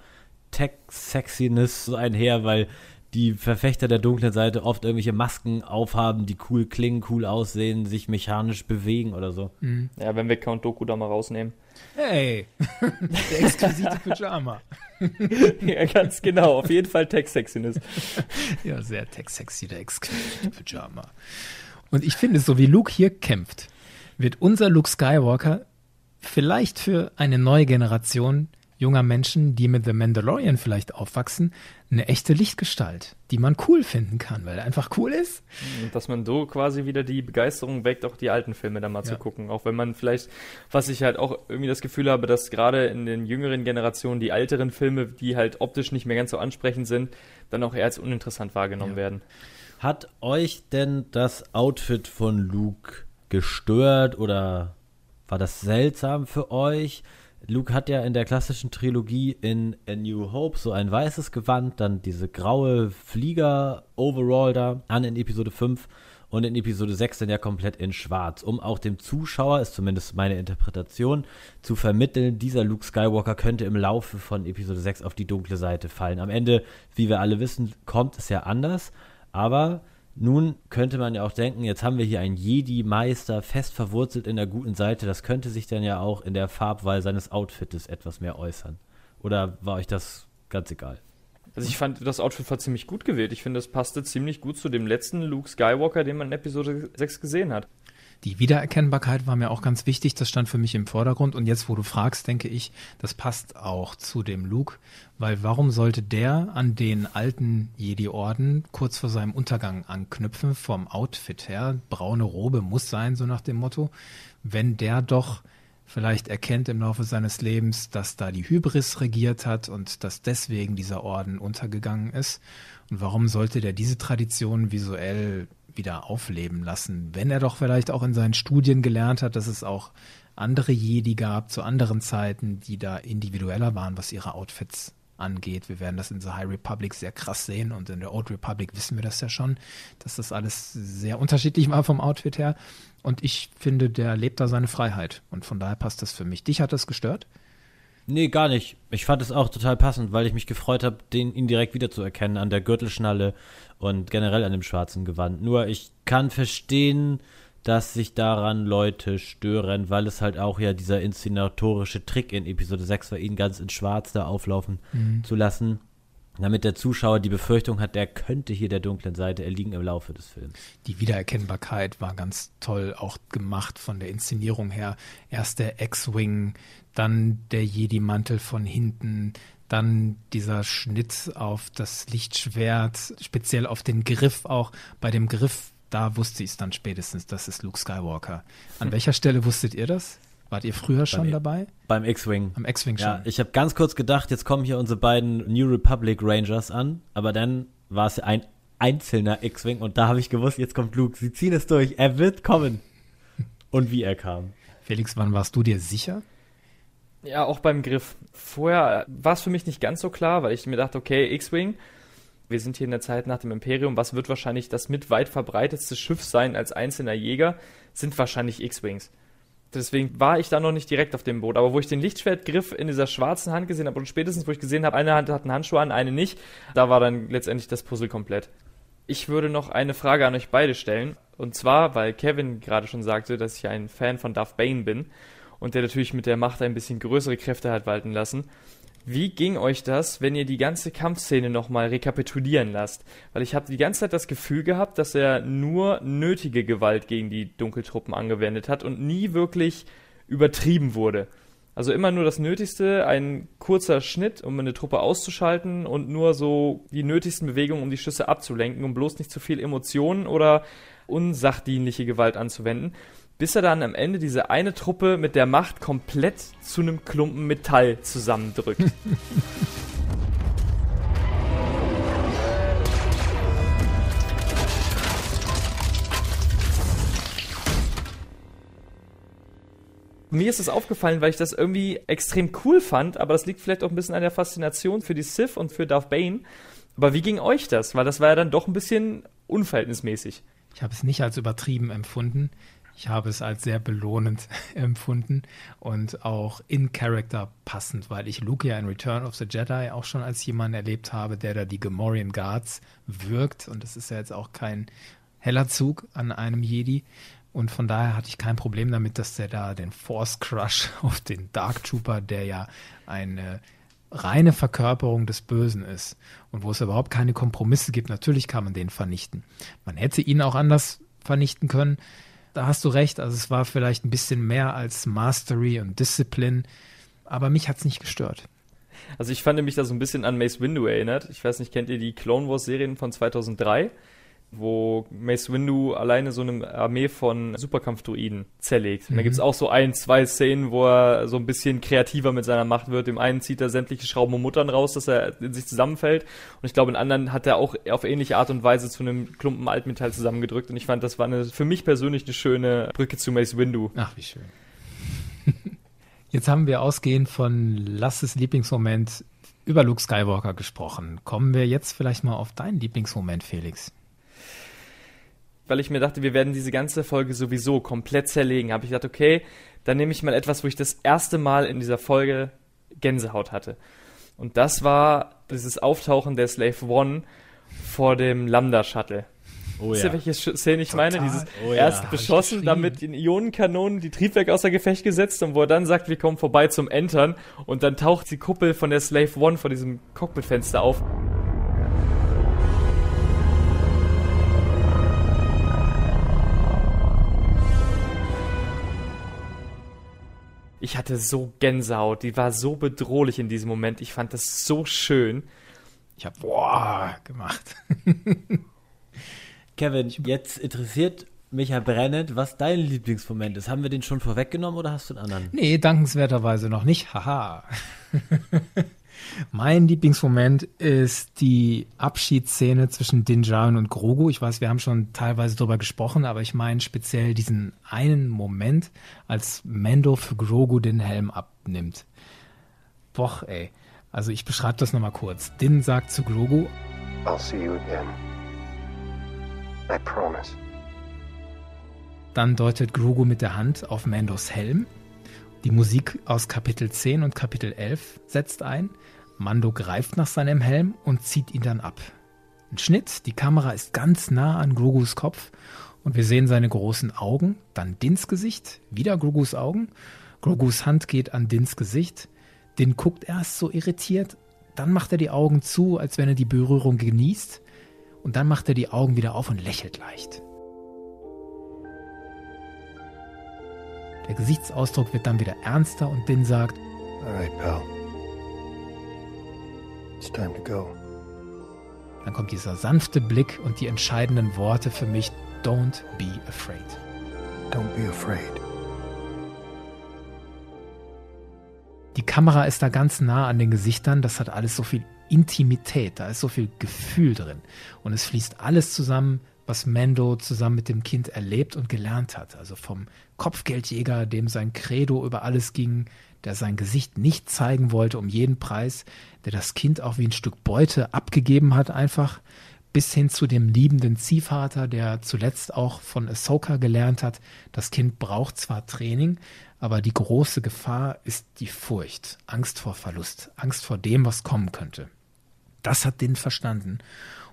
Tech-Sexiness so einher, weil die Verfechter der dunklen Seite oft irgendwelche Masken aufhaben, die cool klingen, cool aussehen, sich mechanisch bewegen oder so. Mhm. Ja, wenn wir Count Doku da mal rausnehmen. Hey, [LAUGHS] der exquisite Pyjama. [LAUGHS] ja, ganz genau. Auf jeden Fall Tech-Sexiness. ja, sehr tech-sexy, der exquisite Pyjama. Und ich finde, so wie Luke hier kämpft, wird unser Luke Skywalker vielleicht für eine neue Generation junger Menschen, die mit The Mandalorian vielleicht aufwachsen, eine echte Lichtgestalt, die man cool finden kann, weil er einfach cool ist. Und dass man so quasi wieder die Begeisterung weckt, auch die alten Filme dann mal ja. zu gucken. Auch wenn man vielleicht, was ich halt auch irgendwie das Gefühl habe, dass gerade in den jüngeren Generationen die älteren Filme, die halt optisch nicht mehr ganz so ansprechend sind, dann auch eher als uninteressant wahrgenommen ja. werden. Hat euch denn das Outfit von Luke gestört oder war das seltsam für euch? Luke hat ja in der klassischen Trilogie in A New Hope so ein weißes Gewand, dann diese graue Flieger-Overall da an in Episode 5 und in Episode 6 dann ja komplett in schwarz, um auch dem Zuschauer, ist zumindest meine Interpretation, zu vermitteln, dieser Luke Skywalker könnte im Laufe von Episode 6 auf die dunkle Seite fallen. Am Ende, wie wir alle wissen, kommt es ja anders, aber nun könnte man ja auch denken, jetzt haben wir hier einen Jedi-Meister fest verwurzelt in der guten Seite. Das könnte sich dann ja auch in der Farbwahl seines Outfits etwas mehr äußern. Oder war euch das ganz egal? Also ich fand, das Outfit war ziemlich gut gewählt. Ich finde, das passte ziemlich gut zu dem letzten Luke Skywalker, den man in Episode 6 gesehen hat. Die Wiedererkennbarkeit war mir auch ganz wichtig, das stand für mich im Vordergrund. Und jetzt, wo du fragst, denke ich, das passt auch zu dem Luke, weil warum sollte der an den alten Jedi-Orden kurz vor seinem Untergang anknüpfen, vom Outfit her? Braune Robe muss sein, so nach dem Motto. Wenn der doch vielleicht erkennt im Laufe seines Lebens, dass da die Hybris regiert hat und dass deswegen dieser Orden untergegangen ist. Und warum sollte der diese Tradition visuell wieder aufleben lassen, wenn er doch vielleicht auch in seinen Studien gelernt hat, dass es auch andere Jedi gab zu anderen Zeiten, die da individueller waren, was ihre Outfits angeht. Wir werden das in The High Republic sehr krass sehen und in der Old Republic wissen wir das ja schon, dass das alles sehr unterschiedlich war vom Outfit her. Und ich finde, der lebt da seine Freiheit und von daher passt das für mich. Dich hat das gestört? Nee, gar nicht. Ich fand es auch total passend, weil ich mich gefreut habe, den ihn direkt wiederzuerkennen an der Gürtelschnalle und generell an dem schwarzen Gewand. Nur ich kann verstehen, dass sich daran Leute stören, weil es halt auch ja dieser inszenatorische Trick in Episode 6 war, ihn ganz in Schwarz da auflaufen mhm. zu lassen damit der Zuschauer die Befürchtung hat, der könnte hier der dunklen Seite erliegen im Laufe des Films. Die Wiedererkennbarkeit war ganz toll auch gemacht von der Inszenierung her. Erst der X-Wing, dann der Jedi-Mantel von hinten, dann dieser Schnitt auf das Lichtschwert, speziell auf den Griff auch. Bei dem Griff, da wusste ich es dann spätestens, das ist Luke Skywalker. An hm. [LAUGHS] welcher Stelle wusstet ihr das? Wart ihr früher schon beim, dabei? Beim X-Wing. Am X-Wing schon. Ja, ich habe ganz kurz gedacht, jetzt kommen hier unsere beiden New Republic Rangers an, aber dann war es ein einzelner X-Wing und da habe ich gewusst, jetzt kommt Luke. Sie ziehen es durch, er wird kommen. Und wie er kam. Felix, wann warst du dir sicher? Ja, auch beim Griff. Vorher war es für mich nicht ganz so klar, weil ich mir dachte, okay, X-Wing, wir sind hier in der Zeit nach dem Imperium, was wird wahrscheinlich das mit weit verbreitetste Schiff sein als einzelner Jäger, sind wahrscheinlich X-Wings. Deswegen war ich da noch nicht direkt auf dem Boot. Aber wo ich den Lichtschwertgriff in dieser schwarzen Hand gesehen habe und spätestens, wo ich gesehen habe, eine Hand hat einen Handschuh an, eine nicht, da war dann letztendlich das Puzzle komplett. Ich würde noch eine Frage an euch beide stellen. Und zwar, weil Kevin gerade schon sagte, dass ich ein Fan von Darth Bane bin und der natürlich mit der Macht ein bisschen größere Kräfte hat walten lassen. Wie ging euch das, wenn ihr die ganze Kampfszene nochmal rekapitulieren lasst? Weil ich habe die ganze Zeit das Gefühl gehabt, dass er nur nötige Gewalt gegen die Dunkeltruppen angewendet hat und nie wirklich übertrieben wurde. Also immer nur das Nötigste, ein kurzer Schnitt, um eine Truppe auszuschalten und nur so die nötigsten Bewegungen, um die Schüsse abzulenken, um bloß nicht zu viel Emotionen oder unsachdienliche Gewalt anzuwenden bis er dann am Ende diese eine Truppe mit der Macht komplett zu einem Klumpen Metall zusammendrückt. [LAUGHS] mir ist es aufgefallen, weil ich das irgendwie extrem cool fand, aber das liegt vielleicht auch ein bisschen an der Faszination für die Sith und für Darth Bane. Aber wie ging euch das? Weil das war ja dann doch ein bisschen unverhältnismäßig. Ich habe es nicht als übertrieben empfunden. Ich habe es als sehr belohnend [LAUGHS] empfunden und auch in Character passend, weil ich Luke ja in Return of the Jedi auch schon als jemand erlebt habe, der da die Gamorrean Guards wirkt. Und das ist ja jetzt auch kein heller Zug an einem Jedi. Und von daher hatte ich kein Problem damit, dass der da den Force Crush [LAUGHS] auf den Dark Trooper, der ja eine reine Verkörperung des Bösen ist und wo es überhaupt keine Kompromisse gibt, natürlich kann man den vernichten. Man hätte ihn auch anders vernichten können da hast du recht. Also es war vielleicht ein bisschen mehr als Mastery und Discipline, aber mich hat es nicht gestört. Also ich fand mich da so ein bisschen an Mace Windu erinnert. Ich weiß nicht, kennt ihr die Clone Wars Serien von 2003? Wo Mace Windu alleine so eine Armee von Superkampfdruiden zerlegt. Und da mhm. gibt's auch so ein, zwei Szenen, wo er so ein bisschen kreativer mit seiner Macht wird. Im einen zieht er sämtliche Schrauben und Muttern raus, dass er in sich zusammenfällt. Und ich glaube, in anderen hat er auch auf ähnliche Art und Weise zu einem Klumpen Altmetall zusammengedrückt. Und ich fand, das war eine, für mich persönlich eine schöne Brücke zu Mace Windu. Ach, wie schön. [LAUGHS] Jetzt haben wir ausgehend von Lasses Lieblingsmoment über Luke Skywalker gesprochen. Kommen wir jetzt vielleicht mal auf deinen Lieblingsmoment, Felix weil ich mir dachte, wir werden diese ganze Folge sowieso komplett zerlegen, habe ich gedacht, okay, dann nehme ich mal etwas, wo ich das erste Mal in dieser Folge Gänsehaut hatte. Und das war dieses Auftauchen der Slave One vor dem Lambda-Shuttle. Oh, Wisst ihr, welche Szene ich Total. meine? Dieses oh, erst ja. beschossen, dann mit den Ionenkanonen die Triebwerke außer Gefecht gesetzt und wo er dann sagt, wir kommen vorbei zum Entern und dann taucht die Kuppel von der Slave One vor diesem Cockpitfenster auf. Ich hatte so Gänsehaut, die war so bedrohlich in diesem Moment. Ich fand das so schön. Ich habe boah gemacht. [LAUGHS] Kevin, jetzt interessiert mich ja brennend, was dein Lieblingsmoment ist. Haben wir den schon vorweggenommen oder hast du einen anderen? Nee, dankenswerterweise noch nicht. Haha. [LAUGHS] mein Lieblingsmoment ist die Abschiedsszene zwischen Din Djarin und Grogu. Ich weiß, wir haben schon teilweise darüber gesprochen, aber ich meine speziell diesen einen Moment, als Mando für Grogu den Helm abnimmt. Boah, ey. Also ich beschreibe das nochmal kurz. Din sagt zu Grogu, I'll see you again. I promise. Dann deutet Grogu mit der Hand auf Mandos Helm. Die Musik aus Kapitel 10 und Kapitel 11 setzt ein. Mando greift nach seinem Helm und zieht ihn dann ab. Ein Schnitt, die Kamera ist ganz nah an Grogus Kopf und wir sehen seine großen Augen, dann Dins Gesicht, wieder Grogus Augen. Grogus Hand geht an Dins Gesicht. Din guckt erst so irritiert, dann macht er die Augen zu, als wenn er die Berührung genießt, und dann macht er die Augen wieder auf und lächelt leicht. Der Gesichtsausdruck wird dann wieder ernster und Din sagt, All right, pal. It's time to go. dann kommt dieser sanfte Blick und die entscheidenden Worte für mich, Don't be afraid. Don't be afraid. Die Kamera ist da ganz nah an den Gesichtern, das hat alles so viel Intimität, da ist so viel Gefühl drin. Und es fließt alles zusammen, was Mando zusammen mit dem Kind erlebt und gelernt hat. Also vom Kopfgeldjäger, dem sein Credo über alles ging, der sein Gesicht nicht zeigen wollte um jeden Preis, der das Kind auch wie ein Stück Beute abgegeben hat einfach, bis hin zu dem liebenden Ziehvater, der zuletzt auch von Ahsoka gelernt hat, das Kind braucht zwar Training, aber die große Gefahr ist die Furcht, Angst vor Verlust, Angst vor dem, was kommen könnte. Das hat Din verstanden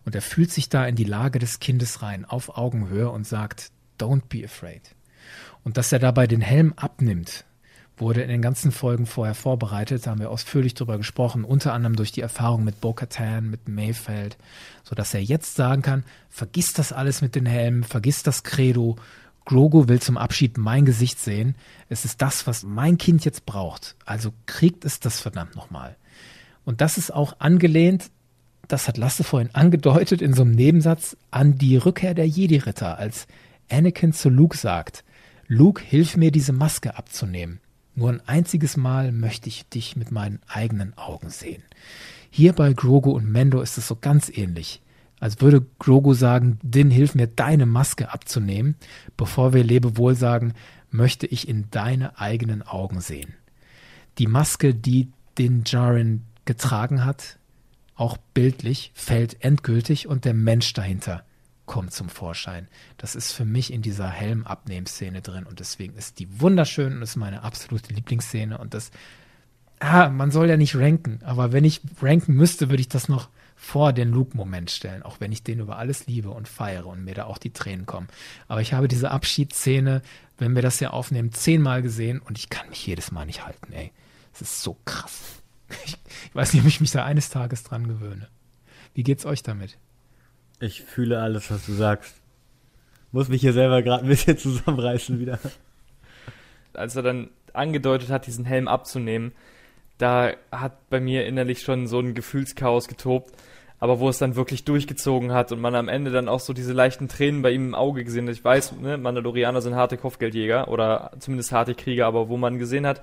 und er fühlt sich da in die Lage des Kindes rein, auf Augenhöhe und sagt, don't be afraid. Und dass er dabei den Helm abnimmt, wurde in den ganzen Folgen vorher vorbereitet, da haben wir ausführlich drüber gesprochen, unter anderem durch die Erfahrung mit Bo-Katan, mit Mayfeld, so dass er jetzt sagen kann, vergiss das alles mit den Helmen, vergiss das Credo, Grogu will zum Abschied mein Gesicht sehen, es ist das, was mein Kind jetzt braucht, also kriegt es das verdammt nochmal. Und das ist auch angelehnt, das hat Lasse vorhin angedeutet in so einem Nebensatz, an die Rückkehr der Jedi-Ritter, als Anakin zu Luke sagt, Luke, hilf mir, diese Maske abzunehmen. Nur ein einziges Mal möchte ich dich mit meinen eigenen Augen sehen. Hier bei Grogu und Mendo ist es so ganz ähnlich. Als würde Grogu sagen, Din, hilf mir, deine Maske abzunehmen. Bevor wir Lebewohl sagen, möchte ich in deine eigenen Augen sehen. Die Maske, die Din Djarin getragen hat, auch bildlich, fällt endgültig und der Mensch dahinter kommt zum Vorschein. Das ist für mich in dieser Helm-Abnehm-Szene drin und deswegen ist die wunderschön und ist meine absolute Lieblingsszene und das, ah, man soll ja nicht ranken, aber wenn ich ranken müsste, würde ich das noch vor den Luke-Moment stellen, auch wenn ich den über alles liebe und feiere und mir da auch die Tränen kommen. Aber ich habe diese Abschiedsszene, wenn wir das ja aufnehmen, zehnmal gesehen und ich kann mich jedes Mal nicht halten, ey. Es ist so krass. Ich, [LAUGHS] ich weiß nicht, ob ich mich da eines Tages dran gewöhne. Wie geht's euch damit? Ich fühle alles, was du sagst. Muss mich hier selber gerade ein bisschen [LAUGHS] zusammenreißen wieder. Als er dann angedeutet hat, diesen Helm abzunehmen, da hat bei mir innerlich schon so ein Gefühlschaos getobt. Aber wo es dann wirklich durchgezogen hat und man am Ende dann auch so diese leichten Tränen bei ihm im Auge gesehen hat. Ich weiß, ne, Mandalorianer sind harte Kopfgeldjäger oder zumindest harte Krieger, aber wo man gesehen hat,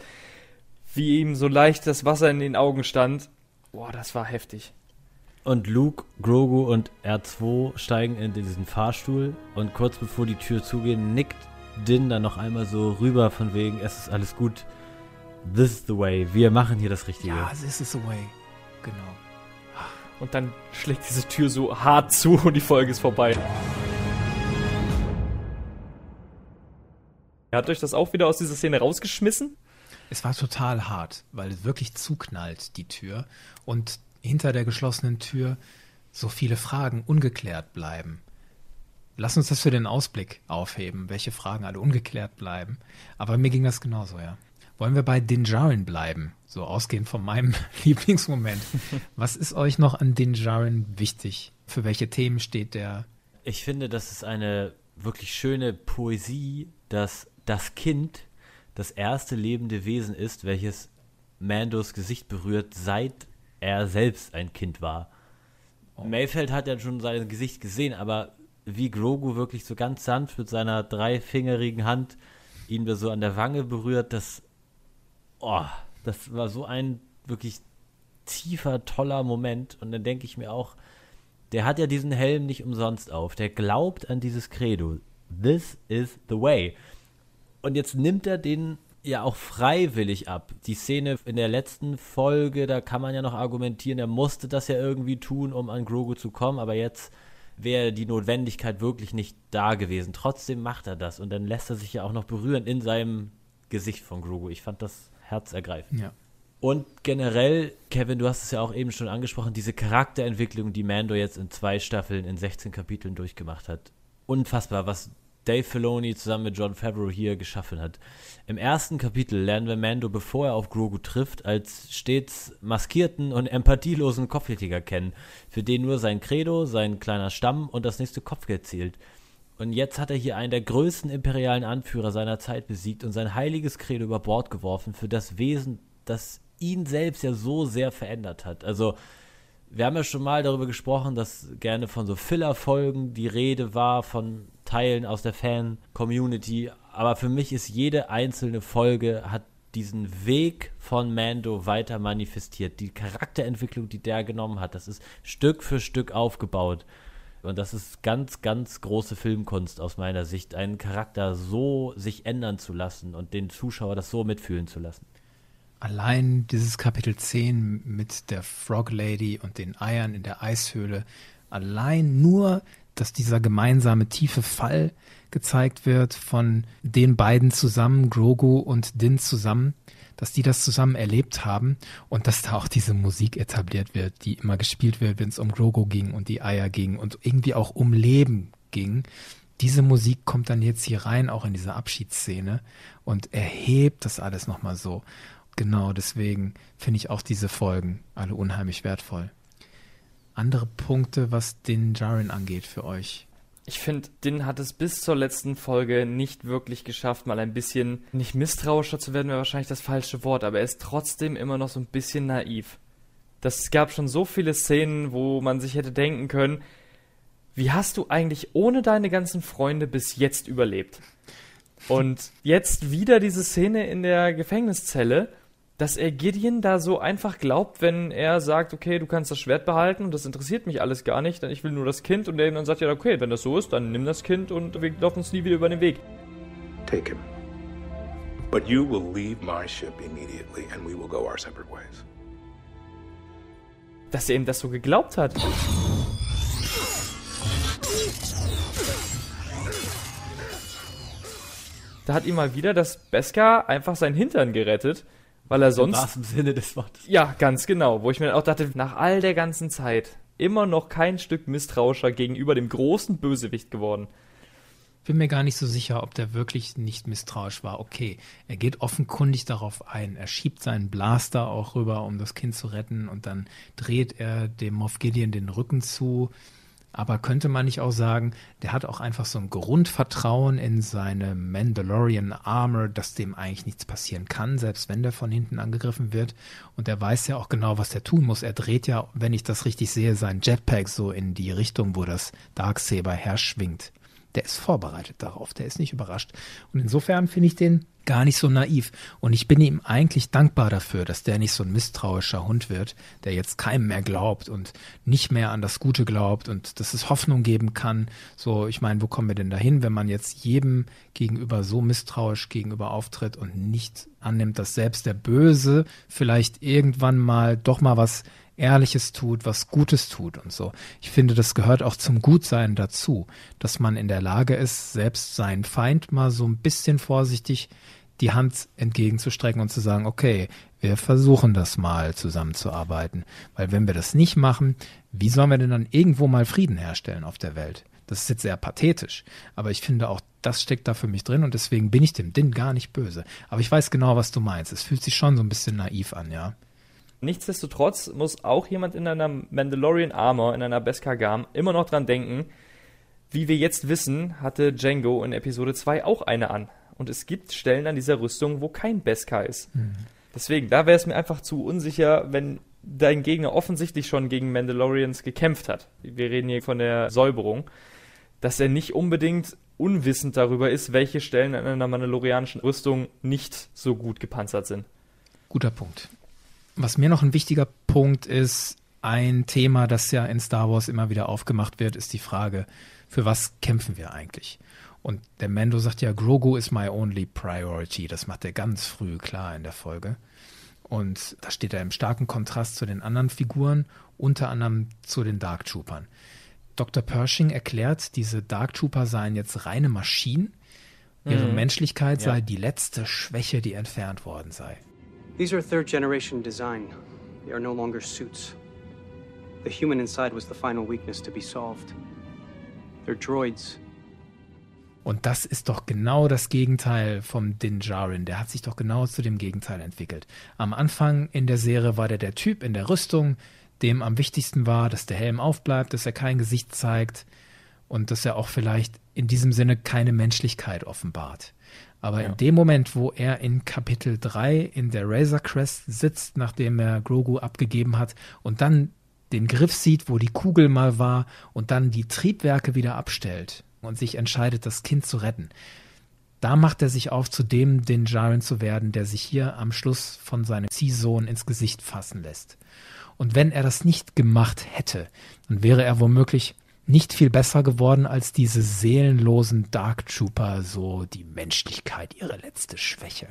wie ihm so leicht das Wasser in den Augen stand, boah, das war heftig. Und Luke, Grogu und R2 steigen in diesen Fahrstuhl und kurz bevor die Tür zugeht, nickt Din dann noch einmal so rüber von wegen, es ist alles gut. This is the way. Wir machen hier das Richtige. Ja, this is the way. Genau. Und dann schlägt diese Tür so hart zu und die Folge ist vorbei. Hat euch das auch wieder aus dieser Szene rausgeschmissen? Es war total hart, weil es wirklich zuknallt, die Tür. Und hinter der geschlossenen Tür so viele Fragen ungeklärt bleiben. Lass uns das für den Ausblick aufheben, welche Fragen alle ungeklärt bleiben. Aber mir ging das genauso, ja. Wollen wir bei Din Djarin bleiben? So ausgehend von meinem [LAUGHS] Lieblingsmoment. Was ist euch noch an Din Djarin wichtig? Für welche Themen steht der? Ich finde, das ist eine wirklich schöne Poesie, dass das Kind das erste lebende Wesen ist, welches Mandos Gesicht berührt, seit er selbst ein Kind war. Oh. Mayfeld hat ja schon sein Gesicht gesehen, aber wie Grogu wirklich so ganz sanft mit seiner dreifingerigen Hand ihn so an der Wange berührt, das, oh, das war so ein wirklich tiefer, toller Moment. Und dann denke ich mir auch, der hat ja diesen Helm nicht umsonst auf. Der glaubt an dieses Credo. This is the way. Und jetzt nimmt er den ja auch freiwillig ab. Die Szene in der letzten Folge, da kann man ja noch argumentieren, er musste das ja irgendwie tun, um an Grogu zu kommen, aber jetzt wäre die Notwendigkeit wirklich nicht da gewesen. Trotzdem macht er das und dann lässt er sich ja auch noch berühren in seinem Gesicht von Grogu. Ich fand das herzergreifend. Ja. Und generell, Kevin, du hast es ja auch eben schon angesprochen, diese Charakterentwicklung, die Mando jetzt in zwei Staffeln, in 16 Kapiteln durchgemacht hat. Unfassbar, was Dave Filoni zusammen mit John Favreau hier geschaffen hat. Im ersten Kapitel lernen wir Mando, bevor er auf Grogu trifft, als stets maskierten und empathielosen Kopfgeldjäger kennen, für den nur sein Credo, sein kleiner Stamm und das nächste Kopfgeld zählt. Und jetzt hat er hier einen der größten imperialen Anführer seiner Zeit besiegt und sein heiliges Credo über Bord geworfen für das Wesen, das ihn selbst ja so sehr verändert hat. Also, wir haben ja schon mal darüber gesprochen, dass gerne von so Filler-Folgen die Rede war, von Teilen aus der Fan-Community. Aber für mich ist jede einzelne Folge hat diesen Weg von Mando weiter manifestiert. Die Charakterentwicklung, die der genommen hat, das ist Stück für Stück aufgebaut. Und das ist ganz, ganz große Filmkunst aus meiner Sicht, einen Charakter so sich ändern zu lassen und den Zuschauer das so mitfühlen zu lassen allein dieses Kapitel 10 mit der Frog Lady und den Eiern in der Eishöhle, allein nur, dass dieser gemeinsame tiefe Fall gezeigt wird von den beiden zusammen, Grogu und Din zusammen, dass die das zusammen erlebt haben und dass da auch diese Musik etabliert wird, die immer gespielt wird, wenn es um Grogu ging und die Eier ging und irgendwie auch um Leben ging. Diese Musik kommt dann jetzt hier rein, auch in diese Abschiedsszene und erhebt das alles nochmal so. Genau, deswegen finde ich auch diese Folgen alle unheimlich wertvoll. Andere Punkte, was den Jaren angeht für euch? Ich finde, Din hat es bis zur letzten Folge nicht wirklich geschafft, mal ein bisschen, nicht misstrauischer zu werden, wäre wahrscheinlich das falsche Wort, aber er ist trotzdem immer noch so ein bisschen naiv. Das gab schon so viele Szenen, wo man sich hätte denken können, wie hast du eigentlich ohne deine ganzen Freunde bis jetzt überlebt? Und jetzt wieder diese Szene in der Gefängniszelle, dass er Gideon da so einfach glaubt, wenn er sagt, okay, du kannst das Schwert behalten und das interessiert mich alles gar nicht, denn ich will nur das Kind und er dann sagt ja, okay, wenn das so ist, dann nimm das Kind und wir laufen uns nie wieder über den Weg. Take him. But you will leave my ship immediately and we will go our separate ways. Dass er ihm das so geglaubt hat. Da hat ihm mal wieder das Beskar einfach sein Hintern gerettet weil er sonst. Im Sinne des Wortes. Ja, ganz genau. Wo ich mir auch dachte, nach all der ganzen Zeit immer noch kein Stück misstrauischer gegenüber dem großen Bösewicht geworden. Bin mir gar nicht so sicher, ob der wirklich nicht misstrauisch war. Okay, er geht offenkundig darauf ein. Er schiebt seinen Blaster auch rüber, um das Kind zu retten, und dann dreht er dem Moff Gideon den Rücken zu. Aber könnte man nicht auch sagen, der hat auch einfach so ein Grundvertrauen in seine Mandalorian Armor, dass dem eigentlich nichts passieren kann, selbst wenn der von hinten angegriffen wird. Und er weiß ja auch genau, was er tun muss. Er dreht ja, wenn ich das richtig sehe, sein Jetpack so in die Richtung, wo das Darksaber herschwingt. Der ist vorbereitet darauf, der ist nicht überrascht. Und insofern finde ich den gar nicht so naiv. Und ich bin ihm eigentlich dankbar dafür, dass der nicht so ein misstrauischer Hund wird, der jetzt keinem mehr glaubt und nicht mehr an das Gute glaubt und dass es Hoffnung geben kann. So, ich meine, wo kommen wir denn dahin, wenn man jetzt jedem gegenüber so misstrauisch gegenüber auftritt und nicht annimmt, dass selbst der Böse vielleicht irgendwann mal doch mal was Ehrliches tut, was Gutes tut und so. Ich finde, das gehört auch zum Gutsein dazu, dass man in der Lage ist, selbst seinen Feind mal so ein bisschen vorsichtig die Hand entgegenzustrecken und zu sagen, okay, wir versuchen das mal zusammenzuarbeiten. Weil wenn wir das nicht machen, wie sollen wir denn dann irgendwo mal Frieden herstellen auf der Welt? Das ist jetzt sehr pathetisch, aber ich finde auch, das steckt da für mich drin und deswegen bin ich dem Din gar nicht böse. Aber ich weiß genau, was du meinst. Es fühlt sich schon so ein bisschen naiv an, ja. Nichtsdestotrotz muss auch jemand in einer Mandalorian Armor, in einer Beskar Gam, immer noch dran denken, wie wir jetzt wissen, hatte Django in Episode 2 auch eine an. Und es gibt Stellen an dieser Rüstung, wo kein Beskar ist. Mhm. Deswegen, da wäre es mir einfach zu unsicher, wenn dein Gegner offensichtlich schon gegen Mandalorians gekämpft hat. Wir reden hier von der Säuberung, dass er nicht unbedingt unwissend darüber ist, welche Stellen an einer mandalorianischen Rüstung nicht so gut gepanzert sind. Guter Punkt. Was mir noch ein wichtiger Punkt ist, ein Thema, das ja in Star Wars immer wieder aufgemacht wird, ist die Frage, für was kämpfen wir eigentlich? Und der Mando sagt ja, Grogu is my only priority. Das macht er ganz früh klar in der Folge. Und da steht er im starken Kontrast zu den anderen Figuren, unter anderem zu den Dark Troopern. Dr. Pershing erklärt, diese Dark Trooper seien jetzt reine Maschinen. Ihre mhm. Menschlichkeit sei ja. die letzte Schwäche, die entfernt worden sei. These are third generation design. They are no longer suits. The human inside was the final weakness to be solved. They're droids. Und das ist doch genau das Gegenteil vom Din Djarin. Der hat sich doch genau zu dem Gegenteil entwickelt. Am Anfang in der Serie war der der Typ in der Rüstung, dem am wichtigsten war, dass der Helm aufbleibt, dass er kein Gesicht zeigt und dass er auch vielleicht in diesem Sinne keine Menschlichkeit offenbart. Aber ja. in dem Moment, wo er in Kapitel 3 in der Razor Crest sitzt, nachdem er Grogu abgegeben hat und dann den Griff sieht, wo die Kugel mal war und dann die Triebwerke wieder abstellt und sich entscheidet, das Kind zu retten. Da macht er sich auf, zu dem den Jaren zu werden, der sich hier am Schluss von seinem Ziehsohn ins Gesicht fassen lässt. Und wenn er das nicht gemacht hätte, dann wäre er womöglich nicht viel besser geworden als diese seelenlosen Dark Trooper, so die Menschlichkeit, ihre letzte Schwäche.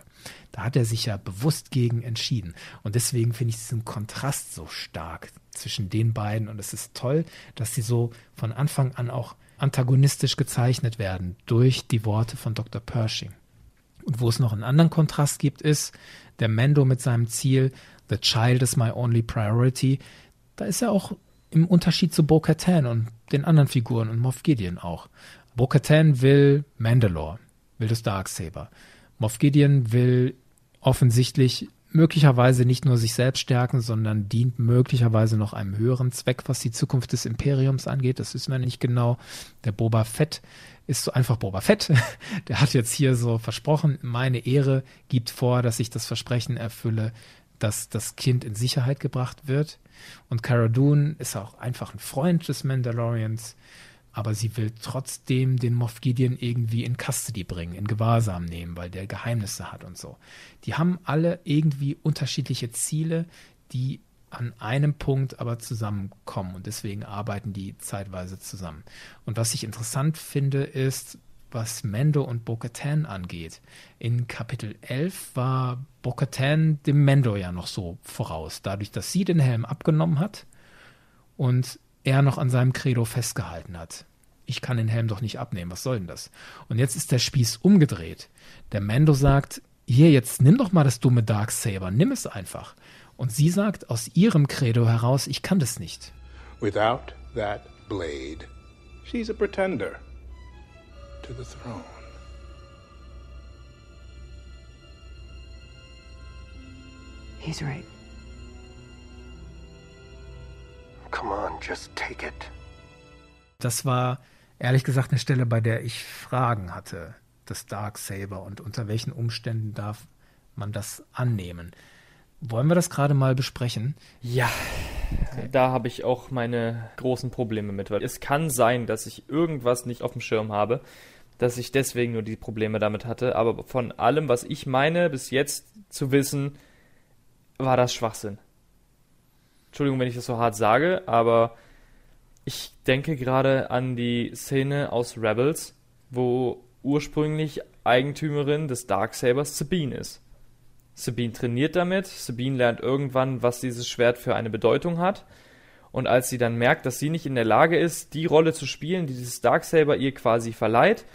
Da hat er sich ja bewusst gegen entschieden. Und deswegen finde ich diesen Kontrast so stark zwischen den beiden. Und es ist toll, dass sie so von Anfang an auch antagonistisch gezeichnet werden durch die Worte von Dr. Pershing. Und wo es noch einen anderen Kontrast gibt, ist der Mando mit seinem Ziel, The Child is my only priority. Da ist er auch im Unterschied zu Bo-Katan und den anderen Figuren und Moff Gideon auch. Bo-Katan will Mandalore, will das Darksaber. Moff Gideon will offensichtlich möglicherweise nicht nur sich selbst stärken, sondern dient möglicherweise noch einem höheren Zweck, was die Zukunft des Imperiums angeht. Das wissen wir nicht genau. Der Boba Fett ist so einfach Boba Fett. [LAUGHS] Der hat jetzt hier so versprochen, meine Ehre gibt vor, dass ich das Versprechen erfülle, dass das Kind in Sicherheit gebracht wird. Und Cara Dune ist auch einfach ein Freund des Mandalorians aber sie will trotzdem den Moff Gideon irgendwie in Custody bringen, in Gewahrsam nehmen, weil der Geheimnisse hat und so. Die haben alle irgendwie unterschiedliche Ziele, die an einem Punkt aber zusammenkommen und deswegen arbeiten die zeitweise zusammen. Und was ich interessant finde, ist, was Mendo und Bo-Katan angeht. In Kapitel 11 war Bo-Katan dem Mendo ja noch so voraus, dadurch, dass sie den Helm abgenommen hat und er noch an seinem Credo festgehalten hat. Ich kann den Helm doch nicht abnehmen, was soll denn das? Und jetzt ist der Spieß umgedreht. Der Mando sagt, hier, jetzt nimm doch mal das dumme Darksaber, nimm es einfach. Und sie sagt aus ihrem Credo heraus, ich kann das nicht. Without that blade, she's a pretender to the throne. He's right. Come on, just take it. Das war ehrlich gesagt eine Stelle, bei der ich Fragen hatte, das Dark Saber und unter welchen Umständen darf man das annehmen. Wollen wir das gerade mal besprechen? Ja, okay. da habe ich auch meine großen Probleme mit, weil es kann sein, dass ich irgendwas nicht auf dem Schirm habe, dass ich deswegen nur die Probleme damit hatte, aber von allem, was ich meine, bis jetzt zu wissen, war das Schwachsinn. Entschuldigung, wenn ich das so hart sage, aber ich denke gerade an die Szene aus Rebels, wo ursprünglich Eigentümerin des Darksabers Sabine ist. Sabine trainiert damit, Sabine lernt irgendwann, was dieses Schwert für eine Bedeutung hat. Und als sie dann merkt, dass sie nicht in der Lage ist, die Rolle zu spielen, die dieses Darksaber ihr quasi verleiht,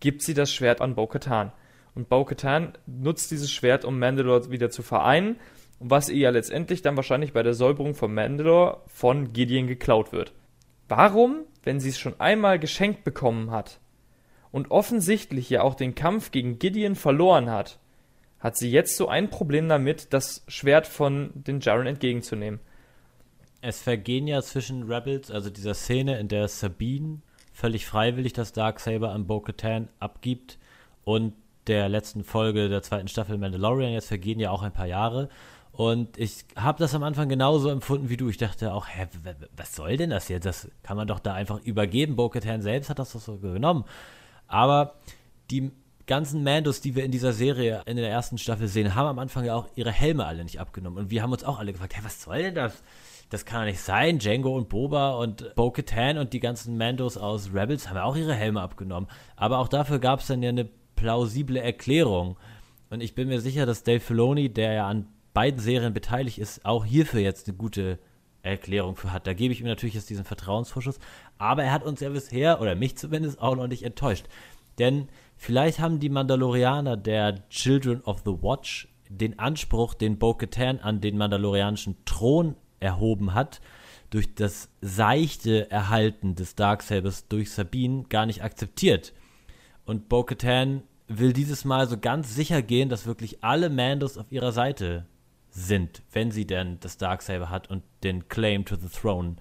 gibt sie das Schwert an Bo-Katan. Und Bo-Katan nutzt dieses Schwert, um Mandalore wieder zu vereinen was ihr ja letztendlich dann wahrscheinlich bei der Säuberung von Mandalore von Gideon geklaut wird. Warum, wenn sie es schon einmal geschenkt bekommen hat und offensichtlich ja auch den Kampf gegen Gideon verloren hat, hat sie jetzt so ein Problem damit, das Schwert von den Jaren entgegenzunehmen? Es vergehen ja zwischen Rebels, also dieser Szene, in der Sabine völlig freiwillig das Darksaber an Bo-Katan abgibt und der letzten Folge der zweiten Staffel Mandalorian. Jetzt vergehen ja auch ein paar Jahre. Und ich habe das am Anfang genauso empfunden wie du. Ich dachte auch, hä, was soll denn das jetzt? Das kann man doch da einfach übergeben. Bo-Katan selbst hat das doch so genommen. Aber die ganzen Mandos, die wir in dieser Serie in der ersten Staffel sehen, haben am Anfang ja auch ihre Helme alle nicht abgenommen. Und wir haben uns auch alle gefragt, hä, was soll denn das? Das kann doch nicht sein. Django und Boba und Bo-Katan und die ganzen Mandos aus Rebels haben ja auch ihre Helme abgenommen. Aber auch dafür gab es dann ja eine plausible Erklärung. Und ich bin mir sicher, dass Dave Filoni, der ja an beiden Serien beteiligt ist, auch hierfür jetzt eine gute Erklärung für hat. Da gebe ich ihm natürlich jetzt diesen Vertrauensvorschuss. Aber er hat uns ja bisher, oder mich zumindest, auch noch nicht enttäuscht. Denn vielleicht haben die Mandalorianer der Children of the Watch den Anspruch, den Bo-Katan an den mandalorianischen Thron erhoben hat, durch das seichte Erhalten des Darksabers durch Sabine gar nicht akzeptiert. Und Bo-Katan will dieses Mal so ganz sicher gehen, dass wirklich alle Mandos auf ihrer Seite sind, wenn sie denn das Darksaber hat und den Claim to the Throne.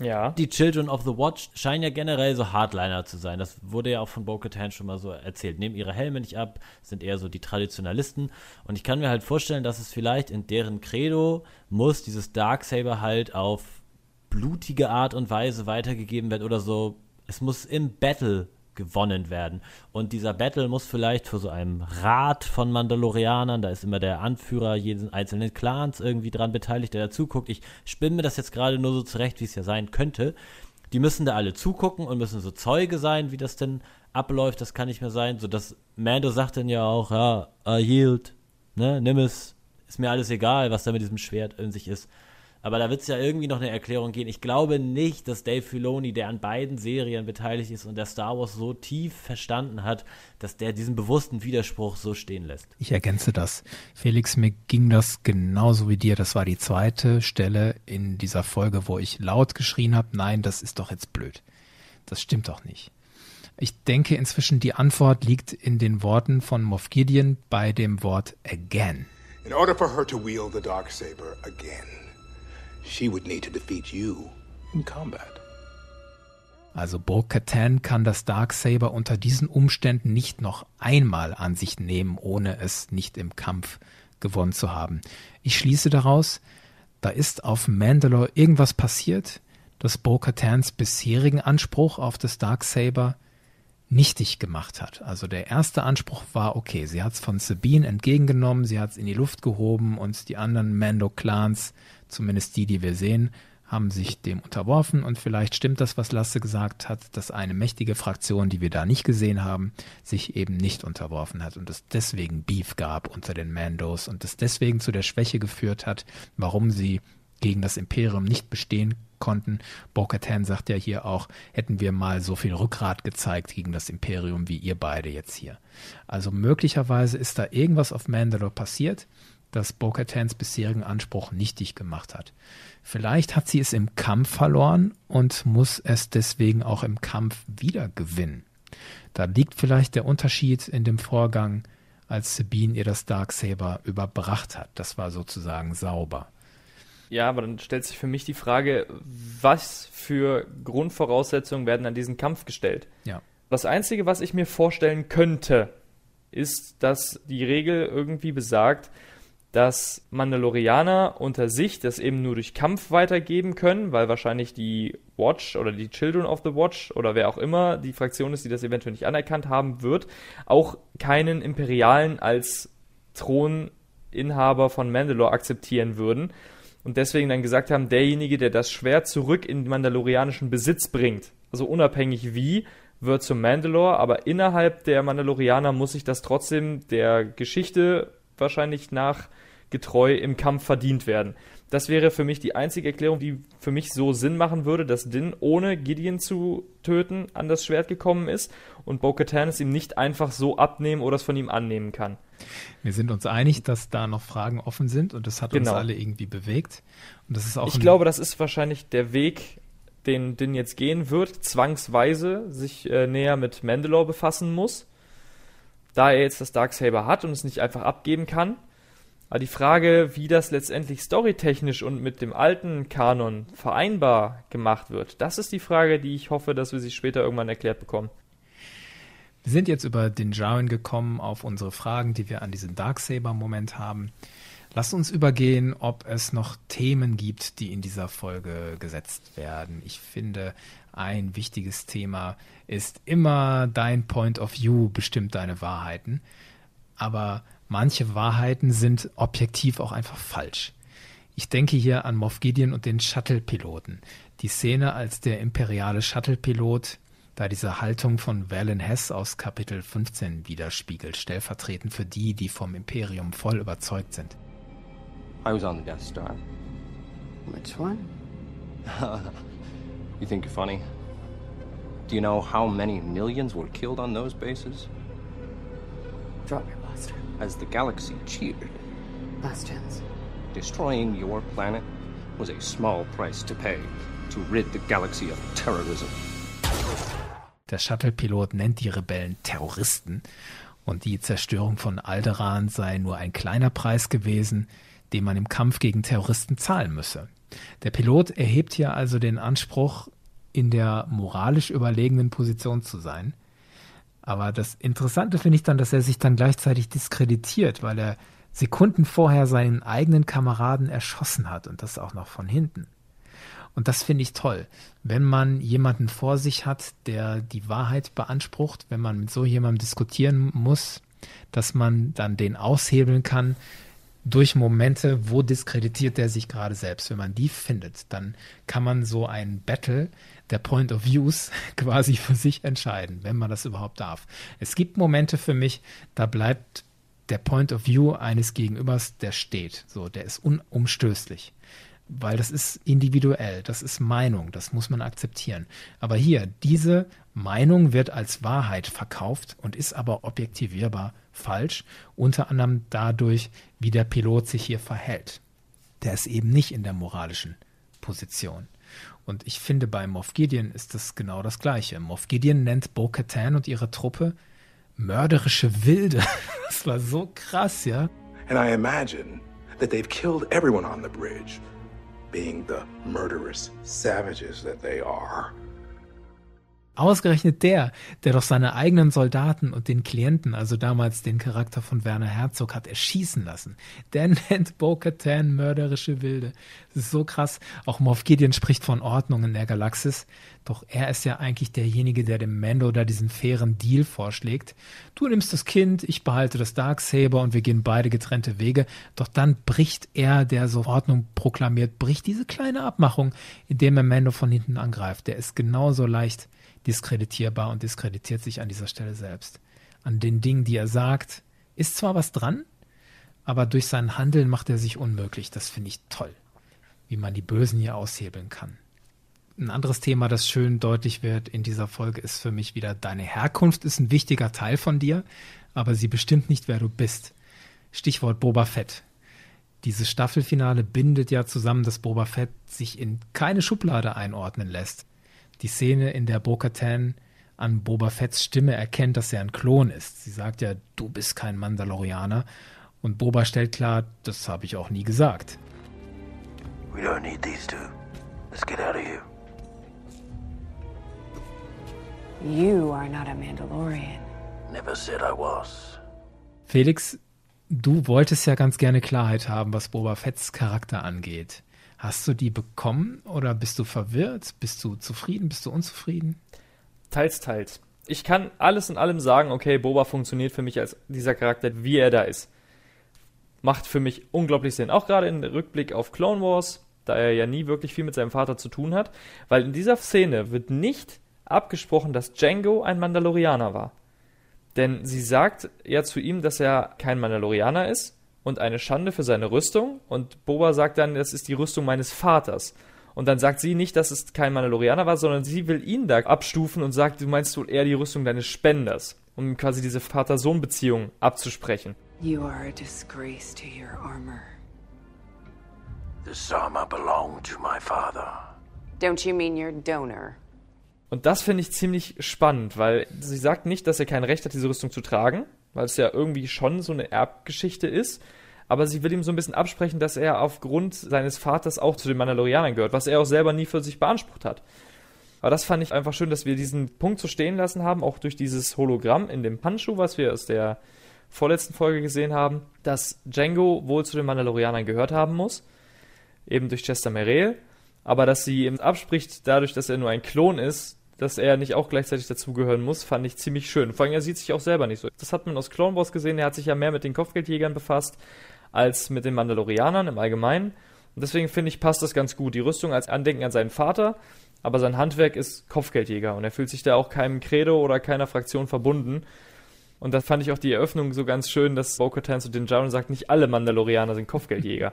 Ja. Die Children of the Watch scheinen ja generell so Hardliner zu sein. Das wurde ja auch von Bo-Katan schon mal so erzählt. Nehmen ihre Helme nicht ab, sind eher so die Traditionalisten. Und ich kann mir halt vorstellen, dass es vielleicht in deren Credo muss dieses Darksaber halt auf blutige Art und Weise weitergegeben werden oder so. Es muss im Battle gewonnen werden. Und dieser Battle muss vielleicht für so einem Rat von Mandalorianern, da ist immer der Anführer jeden einzelnen Clans irgendwie dran beteiligt, der da zuguckt. Ich spinne mir das jetzt gerade nur so zurecht, wie es ja sein könnte. Die müssen da alle zugucken und müssen so Zeuge sein, wie das denn abläuft. Das kann nicht mehr sein. So dass Mando sagt dann ja auch, ja, I yield, ne, nimm es, ist mir alles egal, was da mit diesem Schwert in sich ist. Aber da wird es ja irgendwie noch eine Erklärung gehen. Ich glaube nicht, dass Dave Filoni, der an beiden Serien beteiligt ist und der Star Wars so tief verstanden hat, dass der diesen bewussten Widerspruch so stehen lässt. Ich ergänze das. Felix, mir ging das genauso wie dir. Das war die zweite Stelle in dieser Folge, wo ich laut geschrien habe, nein, das ist doch jetzt blöd. Das stimmt doch nicht. Ich denke inzwischen, die Antwort liegt in den Worten von Moff Gideon bei dem Wort again. In order for her to wield the dark saber again, she would need to defeat you in combat. Also Bo-Katan kann das Darksaber unter diesen Umständen nicht noch einmal an sich nehmen, ohne es nicht im Kampf gewonnen zu haben. Ich schließe daraus, da ist auf Mandalore irgendwas passiert, das Bo-Katans bisherigen Anspruch auf das Darksaber nichtig gemacht hat. Also der erste Anspruch war, okay, sie hat es von Sabine entgegengenommen, sie hat es in die Luft gehoben und die anderen Mando-Clans zumindest die, die wir sehen, haben sich dem unterworfen und vielleicht stimmt das, was Lasse gesagt hat, dass eine mächtige Fraktion, die wir da nicht gesehen haben, sich eben nicht unterworfen hat und es deswegen Beef gab unter den Mandos und es deswegen zu der Schwäche geführt hat, warum sie gegen das Imperium nicht bestehen konnten. Bo-Katan sagt ja hier auch, hätten wir mal so viel Rückgrat gezeigt gegen das Imperium wie ihr beide jetzt hier. Also möglicherweise ist da irgendwas auf Mandalore passiert, das Bo-Katans bisherigen Anspruch nichtig gemacht hat. Vielleicht hat sie es im Kampf verloren und muss es deswegen auch im Kampf wieder gewinnen. Da liegt vielleicht der Unterschied in dem Vorgang, als Sabine ihr das Darksaber überbracht hat. Das war sozusagen sauber. Ja, aber dann stellt sich für mich die Frage, was für Grundvoraussetzungen werden an diesen Kampf gestellt? Ja. Das Einzige, was ich mir vorstellen könnte, ist, dass die Regel irgendwie besagt, dass Mandalorianer unter sich das eben nur durch Kampf weitergeben können, weil wahrscheinlich die Watch oder die Children of the Watch oder wer auch immer die Fraktion ist, die das eventuell nicht anerkannt haben wird, auch keinen Imperialen als Throninhaber von Mandalore akzeptieren würden und deswegen dann gesagt haben, derjenige, der das Schwert zurück in mandalorianischen Besitz bringt, also unabhängig wie, wird zum Mandalore, aber innerhalb der Mandalorianer muss sich das trotzdem der Geschichte wahrscheinlich nach getreu im Kampf verdient werden. Das wäre für mich die einzige Erklärung, die für mich so Sinn machen würde, dass Din ohne Gideon zu töten an das Schwert gekommen ist und Bo-Katan es ihm nicht einfach so abnehmen oder es von ihm annehmen kann. Wir sind uns einig, dass da noch Fragen offen sind und das hat genau. uns alle irgendwie bewegt. Und das ist auch ich glaube, das ist wahrscheinlich der Weg, den Din jetzt gehen wird, zwangsweise sich äh, näher mit Mandalore befassen muss, da er jetzt das Darksaber hat und es nicht einfach abgeben kann aber die Frage, wie das letztendlich storytechnisch und mit dem alten Kanon vereinbar gemacht wird, das ist die Frage, die ich hoffe, dass wir sie später irgendwann erklärt bekommen. Wir sind jetzt über den Jaren gekommen auf unsere Fragen, die wir an diesem Darksaber-Moment haben. Lass uns übergehen, ob es noch Themen gibt, die in dieser Folge gesetzt werden. Ich finde, ein wichtiges Thema ist immer dein Point of View bestimmt deine Wahrheiten. Aber manche Wahrheiten sind objektiv auch einfach falsch. Ich denke hier an Moff Gideon und den Shuttle-Piloten. Die Szene, als der imperiale Shuttle-Pilot da diese Haltung von Valen Hess aus Kapitel 15 widerspiegelt, stellvertretend für die, die vom Imperium voll überzeugt sind. I was on the Death Star. Which one? [LAUGHS] you think you're funny? Do you know how many millions were killed on those bases? Drop your blaster. As the galaxy cheered, chance. destroying your planet was a small price to pay to rid the galaxy of terrorism. Der Shuttle-Pilot nennt die Rebellen Terroristen und die Zerstörung von Alderaan sei nur ein kleiner Preis gewesen, den man im Kampf gegen Terroristen zahlen müsse. Der Pilot erhebt hier also den Anspruch, in der moralisch überlegenen Position zu sein. Aber das Interessante finde ich dann, dass er sich dann gleichzeitig diskreditiert, weil er Sekunden vorher seinen eigenen Kameraden erschossen hat und das auch noch von hinten. Und das finde ich toll. Wenn man jemanden vor sich hat, der die Wahrheit beansprucht, wenn man mit so jemandem diskutieren muss, dass man dann den aushebeln kann durch Momente, wo diskreditiert er sich gerade selbst. Wenn man die findet, dann kann man so ein Battle der Point of Views [LAUGHS] quasi für sich entscheiden, wenn man das überhaupt darf. Es gibt Momente für mich, da bleibt der Point of View eines Gegenübers, der steht. So, der ist unumstößlich weil das ist individuell, das ist Meinung, das muss man akzeptieren. Aber hier, diese Meinung wird als Wahrheit verkauft und ist aber objektivierbar falsch, unter anderem dadurch, wie der Pilot sich hier verhält. Der ist eben nicht in der moralischen Position. Und ich finde, bei Moff Gideon ist das genau das Gleiche. Moff Gideon nennt Bo-Katan und ihre Truppe mörderische Wilde. [LAUGHS] Das war so krass, ja. And I imagine that they've killed everyone on the bridge, being the murderous savages that they are. Ausgerechnet der, der doch seine eigenen Soldaten und den Klienten, also damals den Charakter von Werner Herzog, hat erschießen lassen. Der [LAUGHS] nennt Bo-Katan mörderische Wilde. Das ist so krass. Auch Moff Gideon spricht von Ordnung in der Galaxis. Doch er ist ja eigentlich derjenige, der dem Mando da diesen fairen Deal vorschlägt. Du nimmst das Kind, ich behalte das Darksaber und wir gehen beide getrennte Wege. Doch dann bricht er, der so Ordnung proklamiert, bricht diese kleine Abmachung, indem er Mando von hinten angreift. Der ist genauso leicht diskreditierbar und diskreditiert sich an dieser Stelle selbst. An den Dingen, die er sagt, ist zwar was dran, aber durch sein Handeln macht er sich unmöglich. Das finde ich toll, wie man die Bösen hier aushebeln kann. Ein anderes Thema, das schön deutlich wird in dieser Folge, ist für mich wieder, deine Herkunft ist ein wichtiger Teil von dir, aber sie bestimmt nicht, wer du bist. Stichwort Boba Fett. Dieses Staffelfinale bindet ja zusammen, dass Boba Fett sich in keine Schublade einordnen lässt die Szene, in der Bo-Katan an Boba Fetts Stimme erkennt, dass er ein Klon ist. Sie sagt ja, du bist kein Mandalorianer. Und Boba stellt klar, das habe ich auch nie gesagt. We don't need these two. Let's get out of here. You are not a Mandalorian. Never said I was. Felix, du wolltest ja ganz gerne Klarheit haben, was Boba Fetts Charakter angeht. Hast du die bekommen oder bist du verwirrt? Bist du zufrieden? Bist du unzufrieden? Teils, teils. Ich kann alles in allem sagen, okay, Boba funktioniert für mich als dieser Charakter, wie er da ist. Macht für mich unglaublich Sinn. Auch gerade im Rückblick auf Clone Wars, da er ja nie wirklich viel mit seinem Vater zu tun hat. Weil in dieser Szene wird nicht abgesprochen, dass Django ein Mandalorianer war. Denn sie sagt ja zu ihm, dass er kein Mandalorianer ist und eine Schande für seine Rüstung. Und Boba sagt dann, das ist die Rüstung meines Vaters. Und dann sagt sie nicht, dass es kein Mandalorianer war, sondern sie will ihn da abstufen und sagt, du meinst wohl eher die Rüstung deines Spenders, um quasi diese Vater-Sohn-Beziehung abzusprechen. You are a disgrace to your armor. This armor belonged to my father. Don't you mean your donor? Und das finde ich ziemlich spannend, weil sie sagt nicht, dass er kein Recht hat, diese Rüstung zu tragen, weil es ja irgendwie schon so eine Erbgeschichte ist. Aber sie will ihm so ein bisschen absprechen, dass er aufgrund seines Vaters auch zu den Mandalorianern gehört, was er auch selber nie für sich beansprucht hat. Aber das fand ich einfach schön, dass wir diesen Punkt so stehen lassen haben, auch durch dieses Hologramm in dem Handschuh, was wir aus der vorletzten Folge gesehen haben, dass Django wohl zu den Mandalorianern gehört haben muss, eben durch Chester Merrill, aber dass sie ihm abspricht, dadurch, dass er nur ein Klon ist, dass er nicht auch gleichzeitig dazugehören muss, fand ich ziemlich schön. Vor allem, er sieht sich auch selber nicht so. Das hat man aus Clone Wars gesehen, er hat sich ja mehr mit den Kopfgeldjägern befasst, als mit den Mandalorianern im Allgemeinen. Und deswegen finde ich, passt das ganz gut. Die Rüstung als Andenken an seinen Vater, aber sein Handwerk ist Kopfgeldjäger und er fühlt sich da auch keinem Credo oder keiner Fraktion verbunden. Und da fand ich auch die Eröffnung so ganz schön, dass Bo-Katan zu Din Djarin sagt, nicht alle Mandalorianer sind Kopfgeldjäger.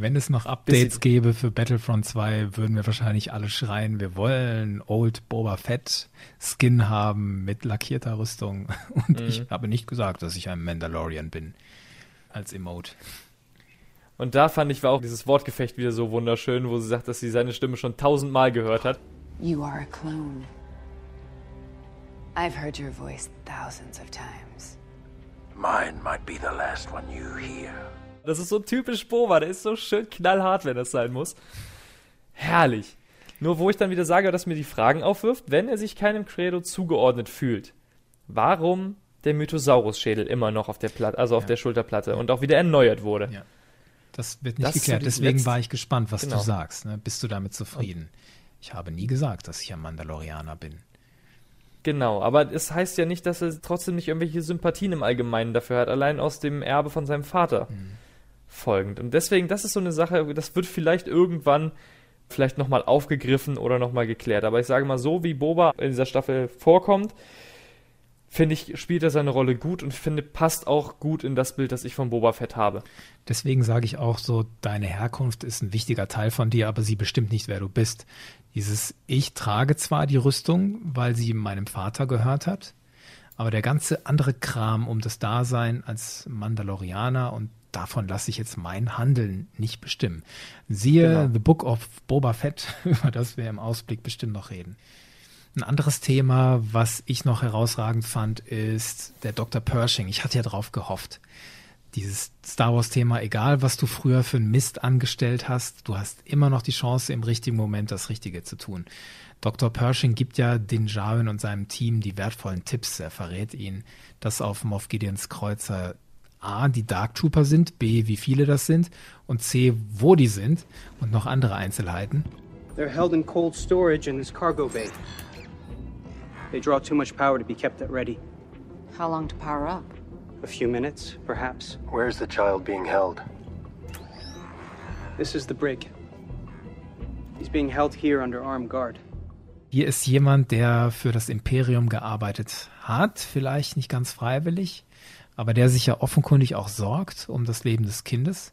Wenn es noch Updates gäbe für Battlefront 2, würden wir wahrscheinlich alle schreien, wir wollen Old Boba Fett Skin haben mit lackierter Rüstung. [LAUGHS] Und mhm. ich habe nicht gesagt, dass ich ein Mandalorian bin. Als Emote. Und da fand ich, war auch dieses Wortgefecht wieder so wunderschön, wo sie sagt, dass sie seine Stimme schon tausendmal gehört hat. You are a clone. I've heard your voice thousands of times. Mine might be the last one you hear. Das ist so typisch Boba, der ist so schön knallhart, wenn das sein muss. Herrlich. Nur wo ich dann wieder sage, dass mir die Fragen aufwirft, wenn er sich keinem Credo zugeordnet fühlt. Warum der Mythosaurus-Schädel immer noch auf der Platte, also auf ja. der Schulterplatte und auch wieder erneuert wurde? Ja. Das wird nicht das geklärt. Deswegen war ich gespannt, was genau. du sagst. Ne? Bist du damit zufrieden? Ich habe nie gesagt, dass ich ein Mandalorianer bin. Genau, aber es heißt ja nicht, dass er trotzdem nicht irgendwelche Sympathien im Allgemeinen dafür hat, allein aus dem Erbe von seinem Vater mhm. Folgend. Und deswegen, das ist so eine Sache, das wird vielleicht irgendwann vielleicht nochmal aufgegriffen oder nochmal geklärt. Aber ich sage mal, so wie Boba in dieser Staffel vorkommt, finde ich, spielt er seine Rolle gut und finde, passt auch gut in das Bild, das ich von Boba Fett habe. Deswegen sage ich auch so, deine Herkunft ist ein wichtiger Teil von dir, aber sie bestimmt nicht, wer du bist. Dieses, ich trage zwar die Rüstung, weil sie meinem Vater gehört hat, aber der ganze andere Kram um das Dasein als Mandalorianer und davon lasse ich jetzt mein Handeln nicht bestimmen. Siehe genau. The Book of Boba Fett, [LAUGHS] über das wir im Ausblick bestimmt noch reden. Ein anderes Thema, was ich noch herausragend fand, ist der Dr. Pershing. Ich hatte ja drauf gehofft. Dieses Star Wars-Thema, egal was du früher für einen Mist angestellt hast, du hast immer noch die Chance, im richtigen Moment das Richtige zu tun. Dr. Pershing gibt ja den Jarwin und seinem Team die wertvollen Tipps. Er verrät ihnen, dass auf Moff Gideons Kreuzer A, die Dark Trooper sind, B, wie viele das sind und C, wo die sind und noch andere Einzelheiten. They're held in cold storage in this cargo bay. They draw too much power to be kept at ready. How long to power up? A few minutes, perhaps. Where's the child being held? This is the brig. He's being held here under armed guard. Hier ist jemand, der für das Imperium gearbeitet hat, vielleicht nicht ganz freiwillig, aber der sich ja offenkundig auch sorgt um das Leben des Kindes.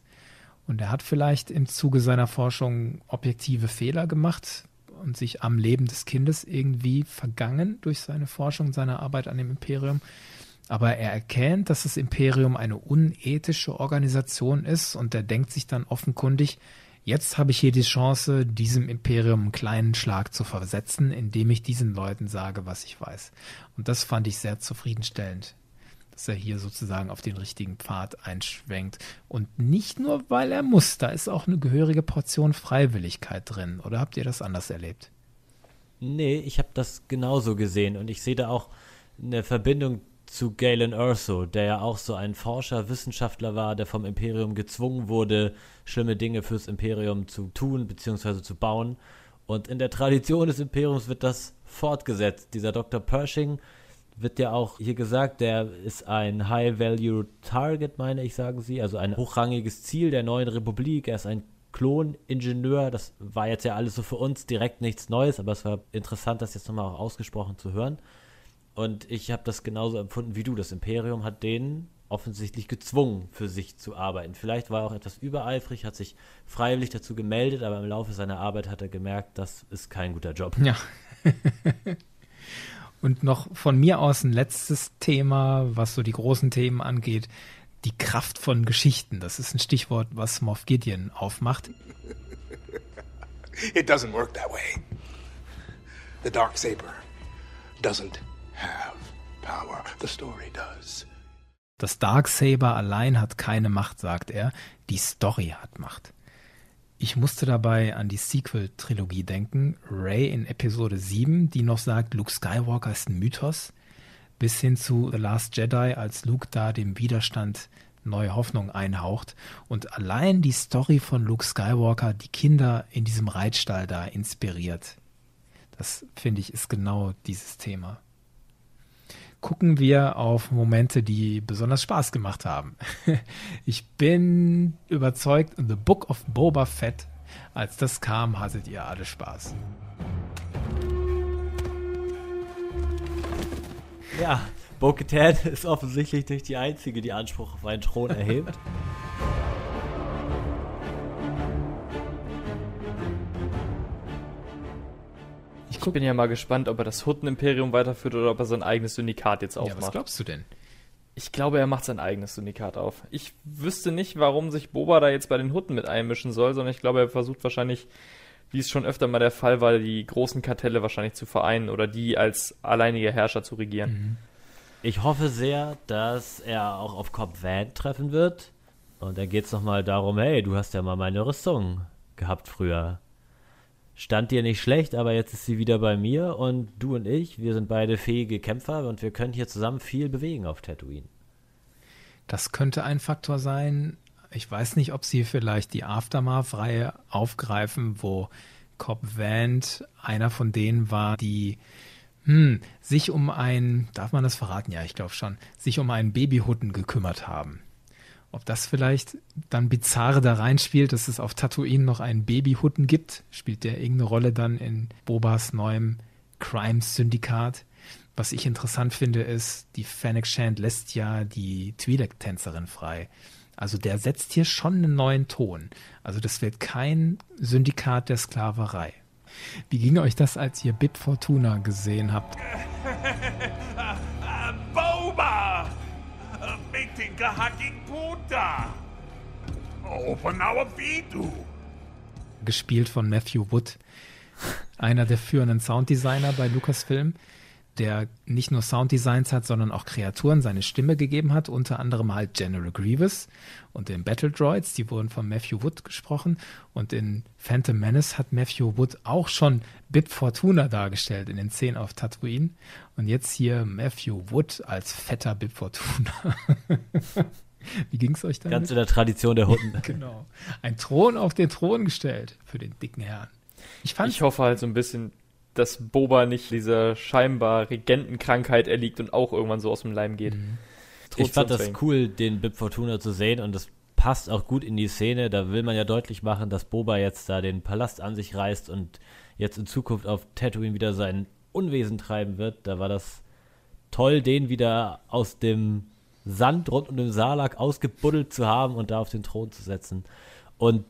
Und er hat vielleicht im Zuge seiner Forschung objektive Fehler gemacht, und sich am Leben des Kindes irgendwie vergangen durch seine Forschung, seine Arbeit an dem Imperium. Aber er erkennt, dass das Imperium eine unethische Organisation ist und er denkt sich dann offenkundig, jetzt habe ich hier die Chance, diesem Imperium einen kleinen Schlag zu versetzen, indem ich diesen Leuten sage, was ich weiß. Und das fand ich sehr zufriedenstellend dass er hier sozusagen auf den richtigen Pfad einschwenkt. Und nicht nur, weil er muss, da ist auch eine gehörige Portion Freiwilligkeit drin. Oder habt ihr das anders erlebt? Nee, ich habe das genauso gesehen und ich sehe da auch eine Verbindung zu Galen Erso, der ja auch so ein Forscher, Wissenschaftler war, der vom Imperium gezwungen wurde, schlimme Dinge fürs Imperium zu tun bzw. zu bauen. Und in der Tradition des Imperiums wird das fortgesetzt. Dieser Dr. Pershing wird ja auch hier gesagt, der ist ein High-Value-Target, meine ich, sagen sie, also ein hochrangiges Ziel der neuen Republik. Er ist ein Kloningenieur. Das war jetzt ja alles so für uns direkt nichts Neues, aber es war interessant, das jetzt nochmal auch ausgesprochen zu hören. Und ich habe das genauso empfunden wie du. Das Imperium hat den offensichtlich gezwungen, für sich zu arbeiten. Vielleicht war er auch etwas übereifrig, hat sich freiwillig dazu gemeldet, aber im Laufe seiner Arbeit hat er gemerkt, das ist kein guter Job. Ja. [LAUGHS] Und noch von mir aus ein letztes Thema, was so die großen Themen angeht. Die Kraft von Geschichten. Das ist ein Stichwort, was Moff Gideon aufmacht. It doesn't work that way. The Dark Saber doesn't have power. The story does. Das Dark Saber allein hat keine Macht, sagt er. Die Story hat Macht. Ich musste dabei an die Sequel-Trilogie denken. Ray in Episode 7, die noch sagt, Luke Skywalker ist ein Mythos, bis hin zu The Last Jedi, als Luke da dem Widerstand neue Hoffnung einhaucht. Und allein die Story von Luke Skywalker, die Kinder in diesem Reitstall da inspiriert. Das finde ich ist genau dieses Thema. Gucken wir auf Momente, die besonders Spaß gemacht haben. [LAUGHS] Ich bin überzeugt, The Book of Boba Fett, als das kam, hattet ihr alle Spaß. Ja, Bo-Katan [LAUGHS] ist offensichtlich nicht die Einzige, die Anspruch auf einen Thron erhebt. [LAUGHS] Ich bin ja mal gespannt, ob er das Hutten-Imperium weiterführt oder ob er sein eigenes Syndikat jetzt aufmacht. Ja, was glaubst du denn? Ich glaube, er macht sein eigenes Syndikat auf. Ich wüsste nicht, warum sich Boba da jetzt bei den Hutten mit einmischen soll, sondern ich glaube, er versucht wahrscheinlich, wie es schon öfter mal der Fall war, die großen Kartelle wahrscheinlich zu vereinen oder die als alleiniger Herrscher zu regieren. Mhm. Ich hoffe sehr, dass er auch auf Cobb Van treffen wird. Und dann geht es nochmal darum, hey, du hast ja mal meine Rüstung gehabt früher. Stand dir nicht schlecht, aber jetzt ist sie wieder bei mir und du und ich, wir sind beide fähige Kämpfer und wir können hier zusammen viel bewegen auf Tatooine. Das könnte ein Faktor sein. Ich weiß nicht, ob sie vielleicht die Aftermath-Reihe aufgreifen, wo Cobb Vant einer von denen war, die hm, sich um ein, darf man das verraten? Ja, ich glaube schon, sich um einen Babyhutten gekümmert haben. Ob das vielleicht dann bizarr da reinspielt, dass es auf Tatooine noch einen Babyhutten gibt, spielt der irgendeine Rolle dann in Bobas neuem Crimes-Syndikat. Was ich interessant finde, ist, die Fennec Shand lässt ja die Twi'lek-Tänzerin frei. Also der setzt hier schon einen neuen Ton. Also das wird kein Syndikat der Sklaverei. Wie ging euch das, als ihr Bib Fortuna gesehen habt? [LAUGHS] Boba! Mitinka hacking puta! Open our vidu! Gespielt von Matthew Wood, einer der führenden Sounddesigner bei Lucasfilm, der nicht nur Sounddesigns hat, sondern auch Kreaturen seine Stimme gegeben hat, unter anderem halt General Grievous und den Battle Droids, die wurden von Matthew Wood gesprochen und in Phantom Menace hat Matthew Wood auch schon Bib Fortuna dargestellt in den Szenen auf Tatooine und jetzt hier Matthew Wood als fetter Bib Fortuna. [LAUGHS] Wie ging es euch damit? Ganz in der Tradition der Hutten. [LAUGHS] genau. Ein Thron auf den Thron gestellt für den dicken Herrn. Ich, ich hoffe halt so ein bisschen, dass Boba nicht dieser scheinbar Regentenkrankheit erliegt und auch irgendwann so aus dem Leim geht. Mhm. Ich fand das cool, den Bib Fortuna zu sehen und das passt auch gut in die Szene. Da will man ja deutlich machen, dass Boba jetzt da den Palast an sich reißt und jetzt in Zukunft auf Tatooine wieder sein Unwesen treiben wird. Da war das toll, den wieder aus dem Sand rund um den Salak ausgebuddelt zu haben und da auf den Thron zu setzen. Und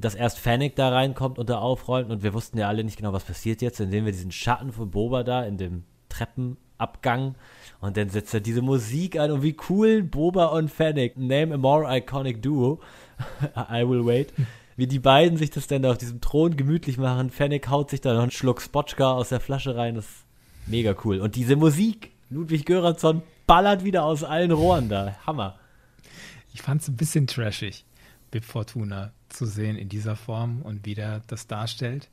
dass erst Fennec da reinkommt und da aufräumt und wir wussten ja alle nicht genau, was passiert jetzt. Dann sehen wir diesen Schatten von Boba da in dem Treppenabgang und dann setzt er diese Musik an und wie cool Boba und Fennec, name a more iconic duo, [LAUGHS] I will wait, wie die beiden sich das dann da auf diesem Thron gemütlich machen. Fennec haut sich da noch einen Schluck Spotchka aus der Flasche rein, das ist mega cool. Und diese Musik, Ludwig Göransson ballert wieder aus allen Rohren da, Hammer. Ich fand es ein bisschen trashig, Bib Fortuna zu sehen in dieser Form und wie der das darstellt.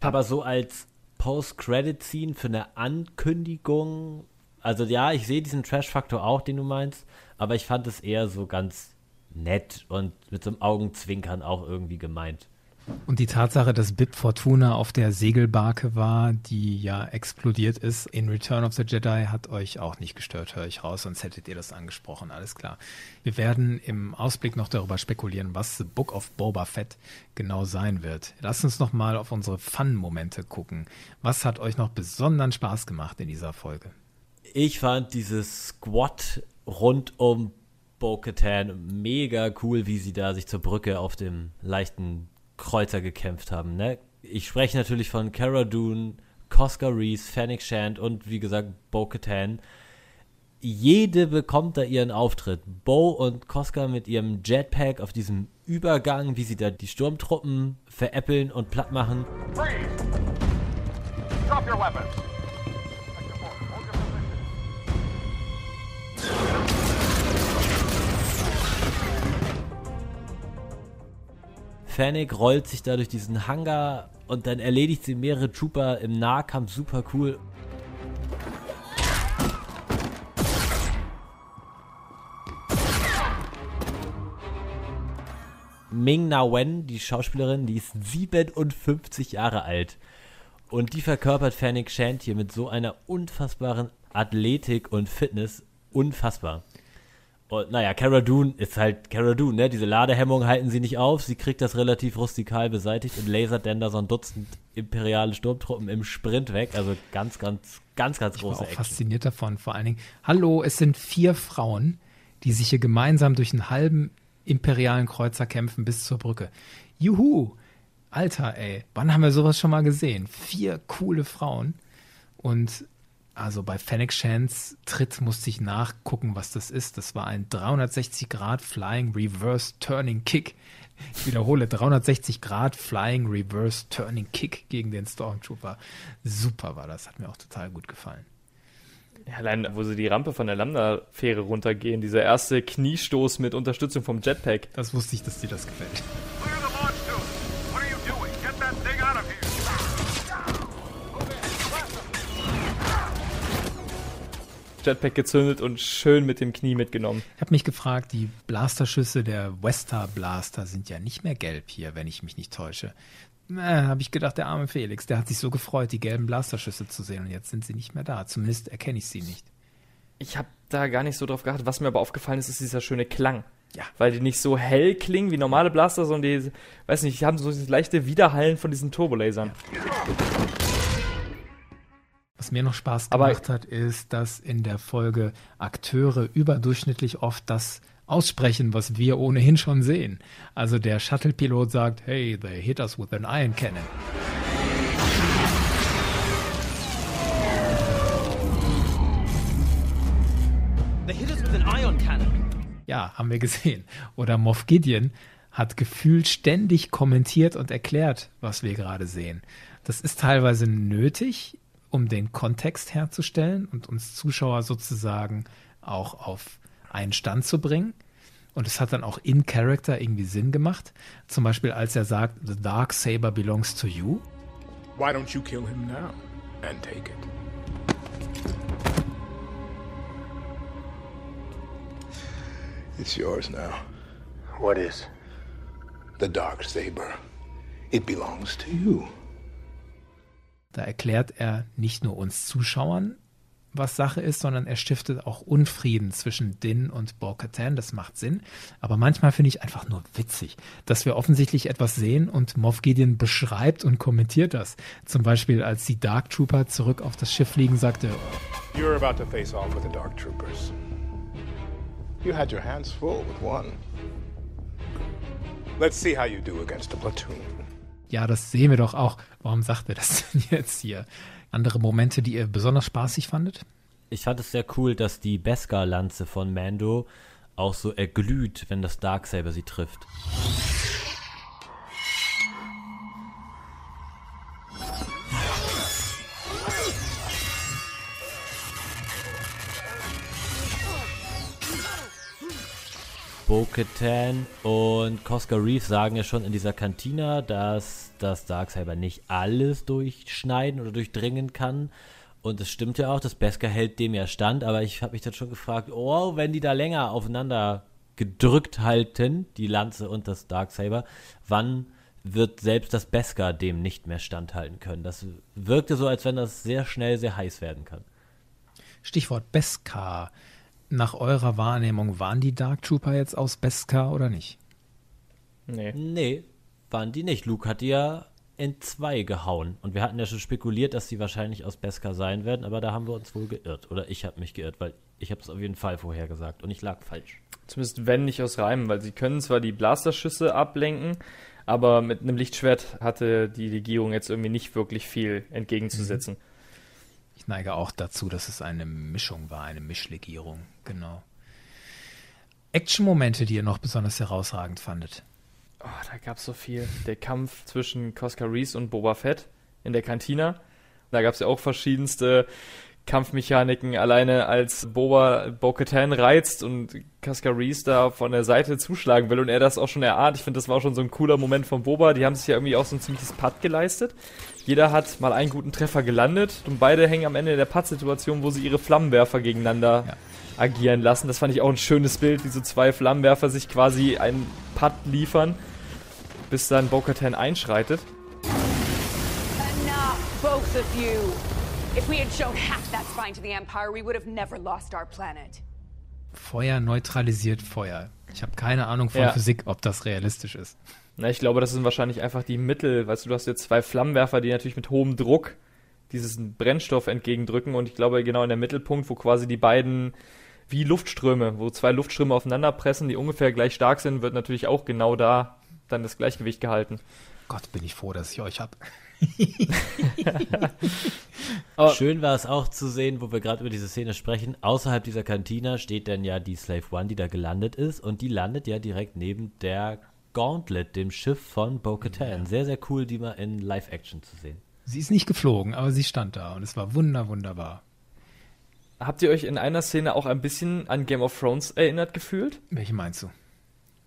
Aber so als Post-Credit-Scene für eine Ankündigung, also ja, ich sehe diesen Trash-Faktor auch, den du meinst, aber ich fand es eher so ganz nett und mit so einem Augenzwinkern auch irgendwie gemeint. Und die Tatsache, dass Bib Fortuna auf der Segelbarke war, die ja explodiert ist in Return of the Jedi, hat euch auch nicht gestört, höre ich raus, sonst hättet ihr das angesprochen, alles klar. Wir werden im Ausblick noch darüber spekulieren, was The Book of Boba Fett genau sein wird. Lasst uns noch mal auf unsere Fun-Momente gucken. Was hat euch noch besonders Spaß gemacht in dieser Folge? Ich fand dieses Squad rund um Bo-Katan mega cool, wie sie da sich zur Brücke auf dem leichten Kreuzer gekämpft haben. Ne? Ich spreche natürlich von Cara Dune, Cosca Reese, Fennec Shand und wie gesagt Bo-Katan. Jede bekommt da ihren Auftritt. Bo und Cosca mit ihrem Jetpack auf diesem Übergang, wie sie da die Sturmtruppen veräppeln und platt machen. Drop your weapons! Fennec rollt sich da durch diesen Hangar und dann erledigt sie mehrere Trooper im Nahkampf super cool. Ming Na Wen, die Schauspielerin, die ist 57 Jahre alt. Und die verkörpert Fennec Shand hier mit so einer unfassbaren Athletik und Fitness. Unfassbar. Und naja, Cara Dune ist halt Cara Dune, ne? Diese Ladehemmung halten sie nicht auf. Sie kriegt das relativ rustikal beseitigt und lasert dann da so ein Dutzend imperiale Sturmtruppen im Sprint weg. Also ganz, ganz, ganz, ganz Ich große war auch Action. fasziniert davon. Vor allen Dingen, hallo, es sind vier Frauen, die sich hier gemeinsam durch einen halben imperialen Kreuzer kämpfen bis zur Brücke. Juhu! Alter, ey, wann haben wir sowas schon mal gesehen? Vier coole Frauen. Und also bei Fennec Shans Tritt musste ich nachgucken, was das ist. Das war ein 360 Grad Flying Reverse Turning Kick. Ich wiederhole, 360 Grad Flying Reverse Turning Kick gegen den Stormtrooper. Super war das, hat mir auch total gut gefallen. Ja, allein, wo sie die Rampe von der Lambda-Fähre runtergehen, dieser erste Kniestoß mit Unterstützung vom Jetpack. Das wusste ich, dass dir das gefällt. Jetpack gezündet und schön mit dem Knie mitgenommen. Ich habe mich gefragt, die Blasterschüsse der Westar Blaster sind ja nicht mehr gelb hier, wenn ich mich nicht täusche. Na, habe ich gedacht, der arme Felix, der hat sich so gefreut, die gelben Blasterschüsse zu sehen und jetzt sind sie nicht mehr da. Zumindest erkenne ich sie nicht. Ich habe da gar nicht so drauf geachtet. Was mir aber aufgefallen ist, ist dieser schöne Klang. Ja. Weil die nicht so hell klingen wie normale Blaster, sondern die, weiß nicht, die haben so dieses leichte Widerhallen von diesen Turbolasern. Was mir noch Spaß Aber- gemacht hat, ist, dass in der Folge Akteure überdurchschnittlich oft das aussprechen, was wir ohnehin schon sehen. Also der Shuttle-Pilot sagt, hey, they hit us with an iron cannon. They hit us with an ion cannon. Ja, haben wir gesehen. Oder Moff Gideon hat gefühlt ständig kommentiert und erklärt, was wir gerade sehen. Das ist teilweise nötig, um den Kontext herzustellen und uns Zuschauer sozusagen auch auf einen Stand zu bringen. Und es hat dann auch in Character irgendwie Sinn gemacht. Zum Beispiel, als er sagt, The Dark Saber belongs to you. Why don't you kill him now and take it? It's yours now. What is? The dark saber. It belongs to you. Da erklärt er nicht nur uns Zuschauern, was Sache ist, sondern er stiftet auch Unfrieden zwischen Din und Bo-Katan. Das macht Sinn. Aber manchmal finde ich einfach nur witzig, dass wir offensichtlich etwas sehen und Moff Gideon beschreibt und kommentiert das. Zum Beispiel, als die Dark Trooper zurück auf das Schiff fliegen, sagte, You're about to face off with the Dark Troopers. You had your hands full with one. Let's see how you do against a platoon. Ja, das sehen wir doch auch. Warum sagt er das [LAUGHS] denn jetzt hier? Andere Momente, die ihr besonders spaßig fandet? Ich fand es sehr cool, dass die Beskar-Lanze von Mando auch so erglüht, wenn das Darksaber sie trifft. Bo-Katan und Cosca Reeves sagen ja schon in dieser Kantina, dass das Darksaber nicht alles durchschneiden oder durchdringen kann. Und es stimmt ja auch, das Beskar hält dem ja stand, aber ich habe mich dann schon gefragt, oh, wenn die da länger aufeinander gedrückt halten, die Lanze und das Darksaber, wann wird selbst das Beskar dem nicht mehr standhalten können? Das wirkte so, als wenn das sehr schnell sehr heiß werden kann. Stichwort Beskar. Nach eurer Wahrnehmung, waren die Dark Trooper jetzt aus Beskar oder nicht? Nee. Nee, waren die nicht. Luke hat die ja in zwei gehauen. Und wir hatten ja schon spekuliert, dass sie wahrscheinlich aus Beskar sein werden, aber da haben wir uns wohl geirrt. Oder ich habe mich geirrt, weil ich habe es auf jeden Fall vorher gesagt und ich lag falsch. Zumindest wenn nicht aus Reimen, weil sie können zwar die Blasterschüsse ablenken, aber mit einem Lichtschwert hatte die Legierung jetzt irgendwie nicht wirklich viel entgegenzusetzen. Ich neige auch dazu, dass es eine Mischung war, eine Mischlegierung. Genau. Action-Momente, die ihr noch besonders herausragend fandet. Oh, da gab es so viel. Der Kampf zwischen Cosca Reese und Boba Fett in der Kantina. Da gab es ja auch verschiedenste Kampfmechaniken alleine als Boba Bo-Katan reizt und Cascaris da von der Seite zuschlagen will und er das auch schon erahnt. Ich finde, das war auch schon so ein cooler Moment von Boba. Die haben sich ja irgendwie auch so ein ziemliches Putt geleistet. Jeder hat mal einen guten Treffer gelandet und beide hängen am Ende in der Putt-Situation, wo sie ihre Flammenwerfer gegeneinander ja. agieren lassen. Das fand ich auch ein schönes Bild, wie so zwei Flammenwerfer sich quasi einen Putt liefern, bis dann Bo-Katan einschreitet. Enough, both of you. If we had shown half that spine to the Empire, we would have never lost our planet. Feuer neutralisiert Feuer. Ich habe keine Ahnung von ja. Physik, ob das realistisch ist. Na, ich glaube, das sind wahrscheinlich einfach die Mittel. Weißt du, du hast jetzt zwei Flammenwerfer, die natürlich mit hohem Druck diesen Brennstoff entgegendrücken und ich glaube, genau in der Mittelpunkt, wo quasi die beiden wie Luftströme, wo zwei Luftströme aufeinander pressen, die ungefähr gleich stark sind, wird natürlich auch genau da dann das Gleichgewicht gehalten. Gott, bin ich froh, dass ich euch habe. [LAUGHS] Schön war es auch zu sehen, wo wir gerade über diese Szene sprechen. Außerhalb dieser Kantine steht dann ja die Slave One, die da gelandet ist. Und die landet ja direkt neben der Gauntlet, dem Schiff von Bo-Katan. Ja. Sehr, sehr cool, die mal in Live-Action zu sehen. Sie ist nicht geflogen, aber sie stand da und es war wunder, wunderbar. Habt ihr euch in einer Szene auch ein bisschen an Game of Thrones erinnert gefühlt? Welche meinst du?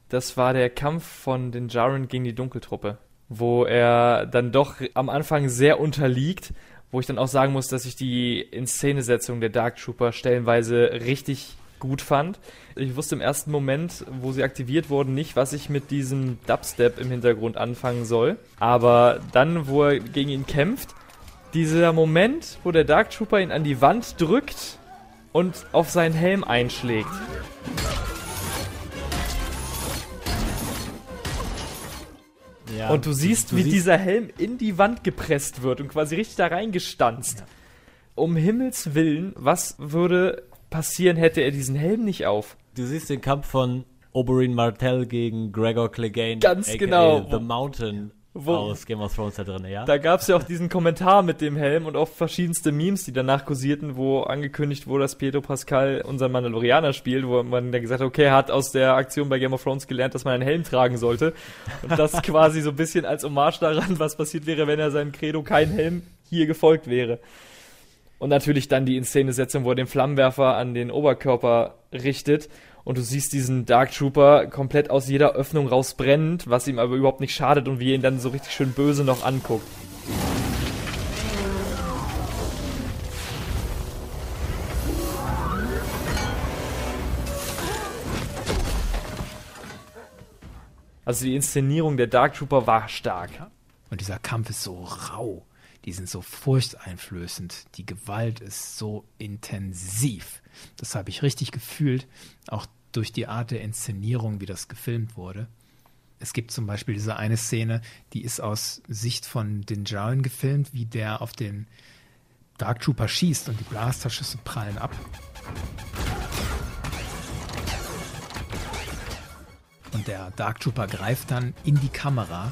Das war der Kampf von den Jaren gegen die Dunkeltruppe wo er dann doch am Anfang sehr unterliegt, wo ich dann auch sagen muss, dass ich die Inszenesetzung der Dark Trooper stellenweise richtig gut fand. Ich wusste im ersten Moment, wo sie aktiviert wurden, nicht, was ich mit diesem Dubstep im Hintergrund anfangen soll. Aber dann, wo er gegen ihn kämpft, dieser Moment, wo der Dark Trooper ihn an die Wand drückt und auf seinen Helm einschlägt. Ja, und du siehst, du, wie siehst dieser Helm in die Wand gepresst wird und quasi richtig da reingestanzt. Ja. Um Himmels Willen, was würde passieren, hätte er diesen Helm nicht auf? Du siehst den Kampf von Oberyn Martell gegen Gregor Clegane. Ganz genau. The Mountain wo, aus Game of Thrones da drin, ja. Da gab es ja auch diesen Kommentar mit dem Helm und auch verschiedenste Memes, die danach kursierten, wo angekündigt wurde, dass Pedro Pascal unser Mandalorianer spielt, wo man dann gesagt hat, okay, er hat aus der Aktion bei Game of Thrones gelernt, dass man einen Helm tragen sollte. Und das [LAUGHS] quasi so ein bisschen als Hommage daran, was passiert wäre, wenn er seinem Credo kein Helm hier gefolgt wäre. Und natürlich dann die Inszenesetzung, wo er den Flammenwerfer an den Oberkörper richtet und du siehst diesen Dark Trooper komplett aus jeder Öffnung rausbrennend, was ihm aber überhaupt nicht schadet und wie er ihn dann so richtig schön böse noch anguckt. Also die Inszenierung der Dark Trooper war stark. Und dieser Kampf ist so rau. Die sind so furchteinflößend. Die Gewalt ist so intensiv. Das habe ich richtig gefühlt. Auch durch die Art der Inszenierung, wie das gefilmt wurde. Es gibt zum Beispiel diese eine Szene, die ist aus Sicht von den Jaren gefilmt, wie der auf den Dark Trooper schießt und die Blasterschüsse prallen ab. Und der Dark Trooper greift dann in die Kamera,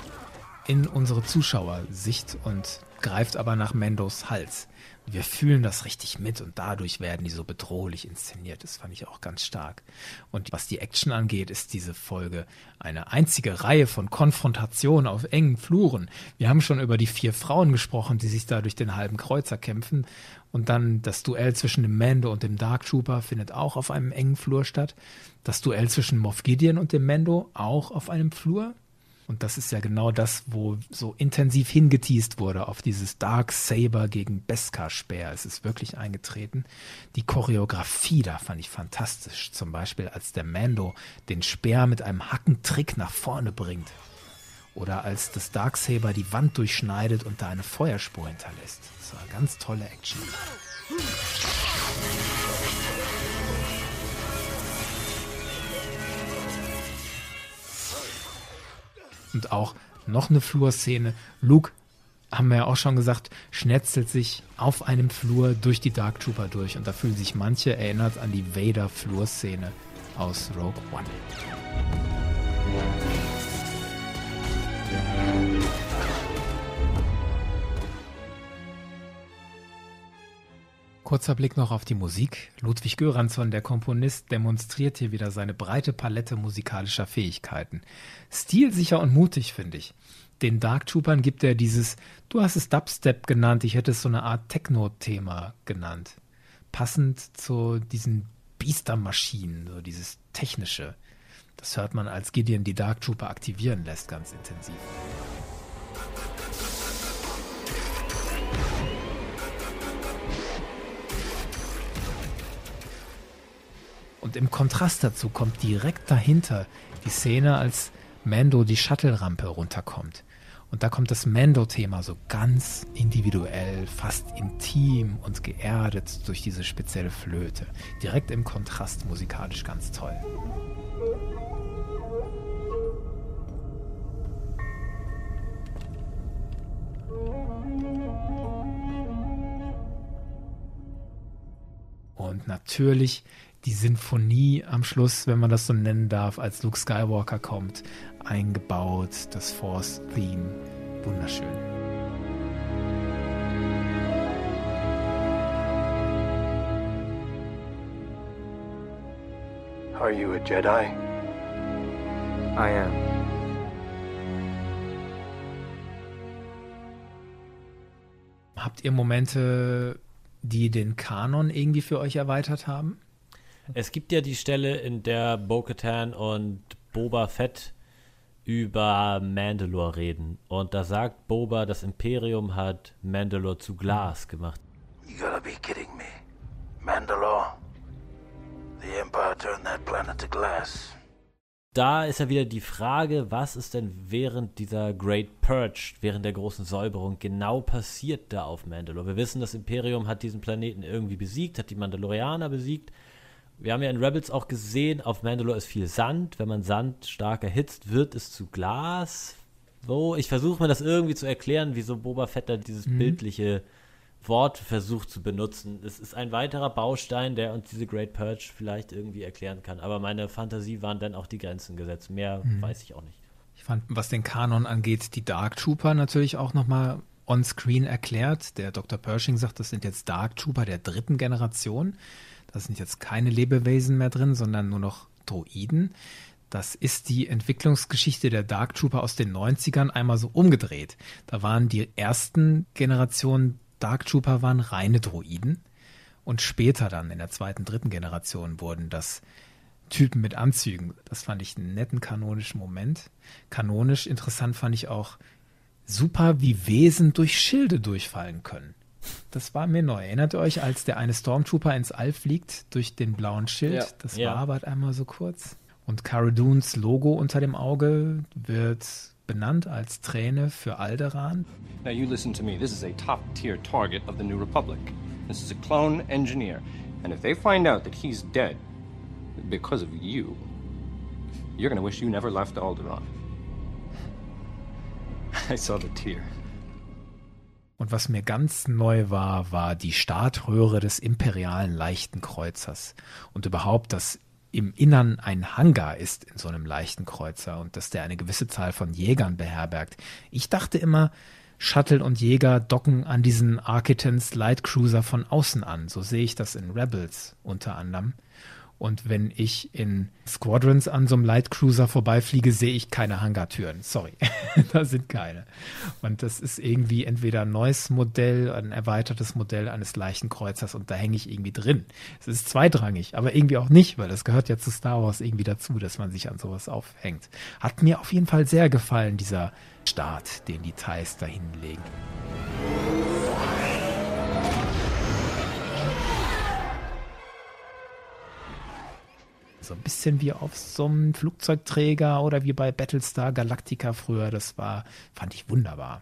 in unsere Zuschauersicht und greift aber nach Mendos Hals. Wir fühlen das richtig mit und dadurch werden die so bedrohlich inszeniert. Das fand ich auch ganz stark. Und was die Action angeht, ist diese Folge eine einzige Reihe von Konfrontationen auf engen Fluren. Wir haben schon über die vier Frauen gesprochen, die sich da durch den halben Kreuzer kämpfen. Und dann das Duell zwischen dem Mando und dem Dark Trooper findet auch auf einem engen Flur statt. Das Duell zwischen Moff Gideon und dem Mando auch auf einem Flur. Und das ist ja genau das, wo so intensiv hingeteased wurde auf dieses Dark Saber gegen Beskar-Speer. Es ist wirklich eingetreten. Die Choreografie da fand ich fantastisch. Zum Beispiel, als der Mando den Speer mit einem Hackentrick nach vorne bringt. Oder als das Darksaber die Wand durchschneidet und da eine Feuerspur hinterlässt. Das war ganz tolle Action. Und auch noch eine Flurszene. Luke, haben wir ja auch schon gesagt, schnetzelt sich auf einem Flur durch die Dark Trooper durch. Und da fühlen sich manche erinnert an die Vader-Flurszene aus Rogue One. Kurzer Blick noch auf die Musik. Ludwig Göransson, der Komponist, demonstriert hier wieder seine breite Palette musikalischer Fähigkeiten. Stilsicher und mutig, finde ich. Den Dark Troopern gibt er dieses, du hast es Dubstep genannt, ich hätte es so eine Art Techno-Thema genannt. passend zu diesen Biestermaschinen, so dieses technische. Das hört man, als Gideon die Dark Trooper aktivieren lässt, ganz intensiv. Und im Kontrast dazu kommt direkt dahinter die Szene, als Mando die Shuttle-Rampe runterkommt. Und da kommt das Mando-Thema so ganz individuell, fast intim und geerdet durch diese spezielle Flöte. Direkt im Kontrast musikalisch ganz toll. Und natürlich die Sinfonie am Schluss, wenn man das so nennen darf, als Luke Skywalker kommt, eingebaut, das Force-Theme. Wunderschön. Are you a Jedi? I am. Habt ihr Momente, die den Kanon irgendwie für euch erweitert haben? Es gibt ja die Stelle, in der Bo-Katan und Boba Fett über Mandalore reden. Und da sagt Boba, das Imperium hat Mandalore zu Glas gemacht. You gotta be kidding me. Mandalore? The Empire turned that planet to glass. Da ist ja wieder die Frage, was ist denn während dieser Great Purge, während der großen Säuberung genau passiert da auf Mandalore? Wir wissen, das Imperium hat diesen Planeten irgendwie besiegt, hat die Mandalorianer besiegt wir haben ja in Rebels auch gesehen, auf Mandalore ist viel Sand. Wenn man Sand stark erhitzt, wird es zu Glas. So, ich versuche mir das irgendwie zu erklären, wieso Boba Fett da dieses mhm. bildliche Wort versucht zu benutzen. Es ist ein weiterer Baustein, der uns diese Great Purge vielleicht irgendwie erklären kann. Aber meine Fantasie waren dann auch die Grenzen gesetzt. Mehr mhm. weiß ich auch nicht. Ich fand, was den Kanon angeht, die Dark Trooper natürlich auch nochmal on-screen erklärt. Der Dr. Pershing sagt, das sind jetzt Dark Trooper der dritten Generation. Da sind jetzt keine Lebewesen mehr drin, sondern nur noch Droiden. Das ist die Entwicklungsgeschichte der Dark Trooper aus den 90ern einmal so umgedreht. Da waren die ersten Generationen Dark Trooper waren reine Droiden. Und später dann in der zweiten, dritten Generation wurden das Typen mit Anzügen. Das fand ich einen netten kanonischen Moment. Kanonisch interessant fand ich auch super, wie Wesen durch Schilde durchfallen können. Das war mir neu. Erinnert ihr euch, als der eine Stormtrooper ins All fliegt durch den blauen Schild? Ja. Das ja. wabert einmal so kurz. Und Cara Dunes Logo unter dem Auge wird benannt als Träne für Alderan. Now you listen to me. This is a top-tier target of the New Republic. This is a clone engineer. And if they find out that he's dead because of you, you're gonna wish you never left Alderaan. [LAUGHS] I saw the tear. Und was mir ganz neu war, war die Startröhre des imperialen leichten Kreuzers. Und überhaupt, dass im Innern ein Hangar ist in so einem leichten Kreuzer und dass der eine gewisse Zahl von Jägern beherbergt. Ich dachte immer, Shuttle und Jäger docken an diesen Architens Light Cruiser von außen an. So sehe ich das in Rebels unter anderem. Und wenn ich in Squadrons an so einem Light Cruiser vorbeifliege, sehe ich keine Hangartüren. Sorry, [LAUGHS] da sind keine. Und das ist irgendwie entweder ein neues Modell, ein erweitertes Modell eines leichten Kreuzers und da hänge ich irgendwie drin. Es ist zweitrangig, aber irgendwie auch nicht, weil das gehört ja zu Star Wars irgendwie dazu, dass man sich an sowas aufhängt. Hat mir auf jeden Fall sehr gefallen, dieser Start, den die Thais da hinlegen. So ein bisschen wie auf so einem Flugzeugträger oder wie bei Battlestar Galactica früher. Das war, fand ich wunderbar.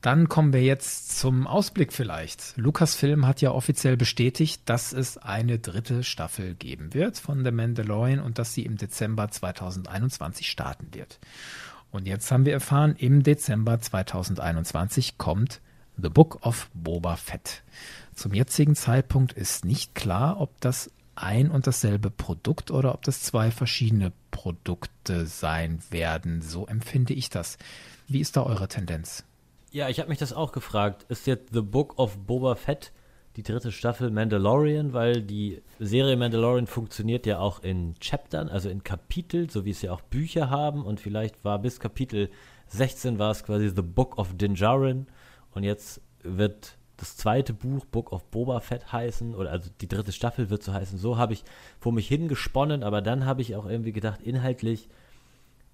Dann kommen wir jetzt zum Ausblick vielleicht. Lucasfilm hat ja offiziell bestätigt, dass es eine dritte Staffel geben wird von The Mandalorian und dass sie im Dezember 2021 starten wird. Und jetzt haben wir erfahren, im Dezember 2021 kommt The Book of Boba Fett. Zum jetzigen Zeitpunkt ist nicht klar, ob das ein und dasselbe Produkt oder ob das zwei verschiedene Produkte sein werden. So empfinde ich das. Wie ist da eure Tendenz? Ja, ich habe mich das auch gefragt. Ist jetzt The Book of Boba Fett die dritte Staffel Mandalorian, weil die Serie Mandalorian funktioniert ja auch in Chaptern, also in Kapitel, so wie es ja auch Bücher haben und vielleicht war bis Kapitel 16 war es quasi The Book of Dinjarin und jetzt wird das zweite Buch Book of Boba Fett heißen oder also die dritte Staffel wird so heißen. So habe ich vor mich hingesponnen, aber dann habe ich auch irgendwie gedacht, inhaltlich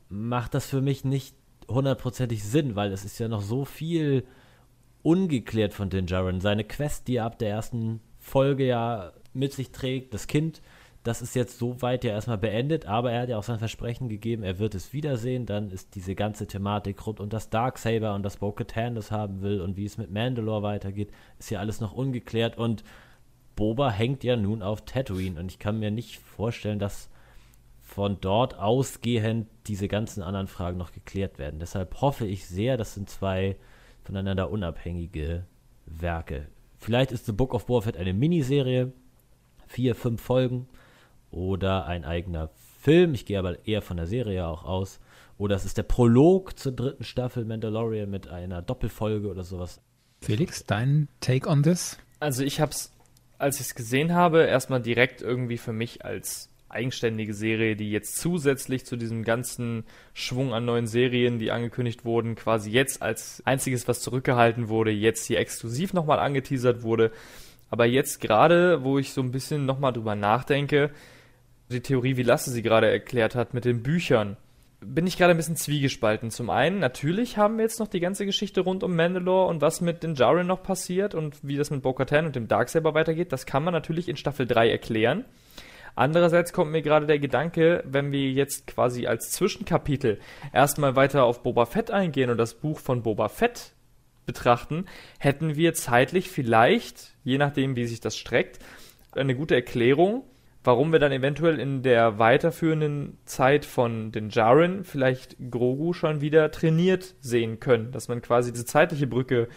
macht das für mich nicht hundertprozentig Sinn, weil es ist ja noch so viel ungeklärt von Din Djarin. Seine Quest, die er ab der ersten Folge ja mit sich trägt, das Kind, das ist jetzt soweit ja erstmal beendet, aber er hat ja auch sein Versprechen gegeben, er wird es wiedersehen. Dann ist diese ganze Thematik rund um das Darksaber und das Bo-Katan das haben will und wie es mit Mandalore weitergeht, ist ja alles noch ungeklärt und Boba hängt ja nun auf Tatooine und ich kann mir nicht vorstellen, dass von dort ausgehend diese ganzen anderen Fragen noch geklärt werden. Deshalb hoffe ich sehr, das sind zwei voneinander unabhängige Werke. Vielleicht ist The Book of Boba Fett eine Miniserie, vier, fünf Folgen oder ein eigener Film. Ich gehe aber eher von der Serie auch aus. Oder es ist der Prolog zur dritten Staffel Mandalorian mit einer Doppelfolge oder sowas. Felix, dein Take on this? Also ich habe es, als ich es gesehen habe, erstmal direkt irgendwie für mich als eigenständige Serie, die jetzt zusätzlich zu diesem ganzen Schwung an neuen Serien, die angekündigt wurden, quasi jetzt als einziges, was zurückgehalten wurde, jetzt hier exklusiv nochmal angeteasert wurde. Aber jetzt gerade, wo ich so ein bisschen nochmal drüber nachdenke, die Theorie, wie Lasse sie gerade erklärt hat, mit den Büchern, bin ich gerade ein bisschen zwiegespalten. Zum einen, natürlich haben wir jetzt noch die ganze Geschichte rund um Mandalore und was mit den Jaren noch passiert und wie das mit Bo-Katan und dem Darksaber weitergeht. Das kann man natürlich in Staffel 3 erklären. Andererseits kommt mir gerade der Gedanke, wenn wir jetzt quasi als Zwischenkapitel erstmal weiter auf Boba Fett eingehen und das Buch von Boba Fett betrachten, hätten wir zeitlich vielleicht, je nachdem wie sich das streckt, eine gute Erklärung, warum wir dann eventuell in der weiterführenden Zeit von den Jaren vielleicht Grogu schon wieder trainiert sehen können, dass man quasi diese zeitliche Brücke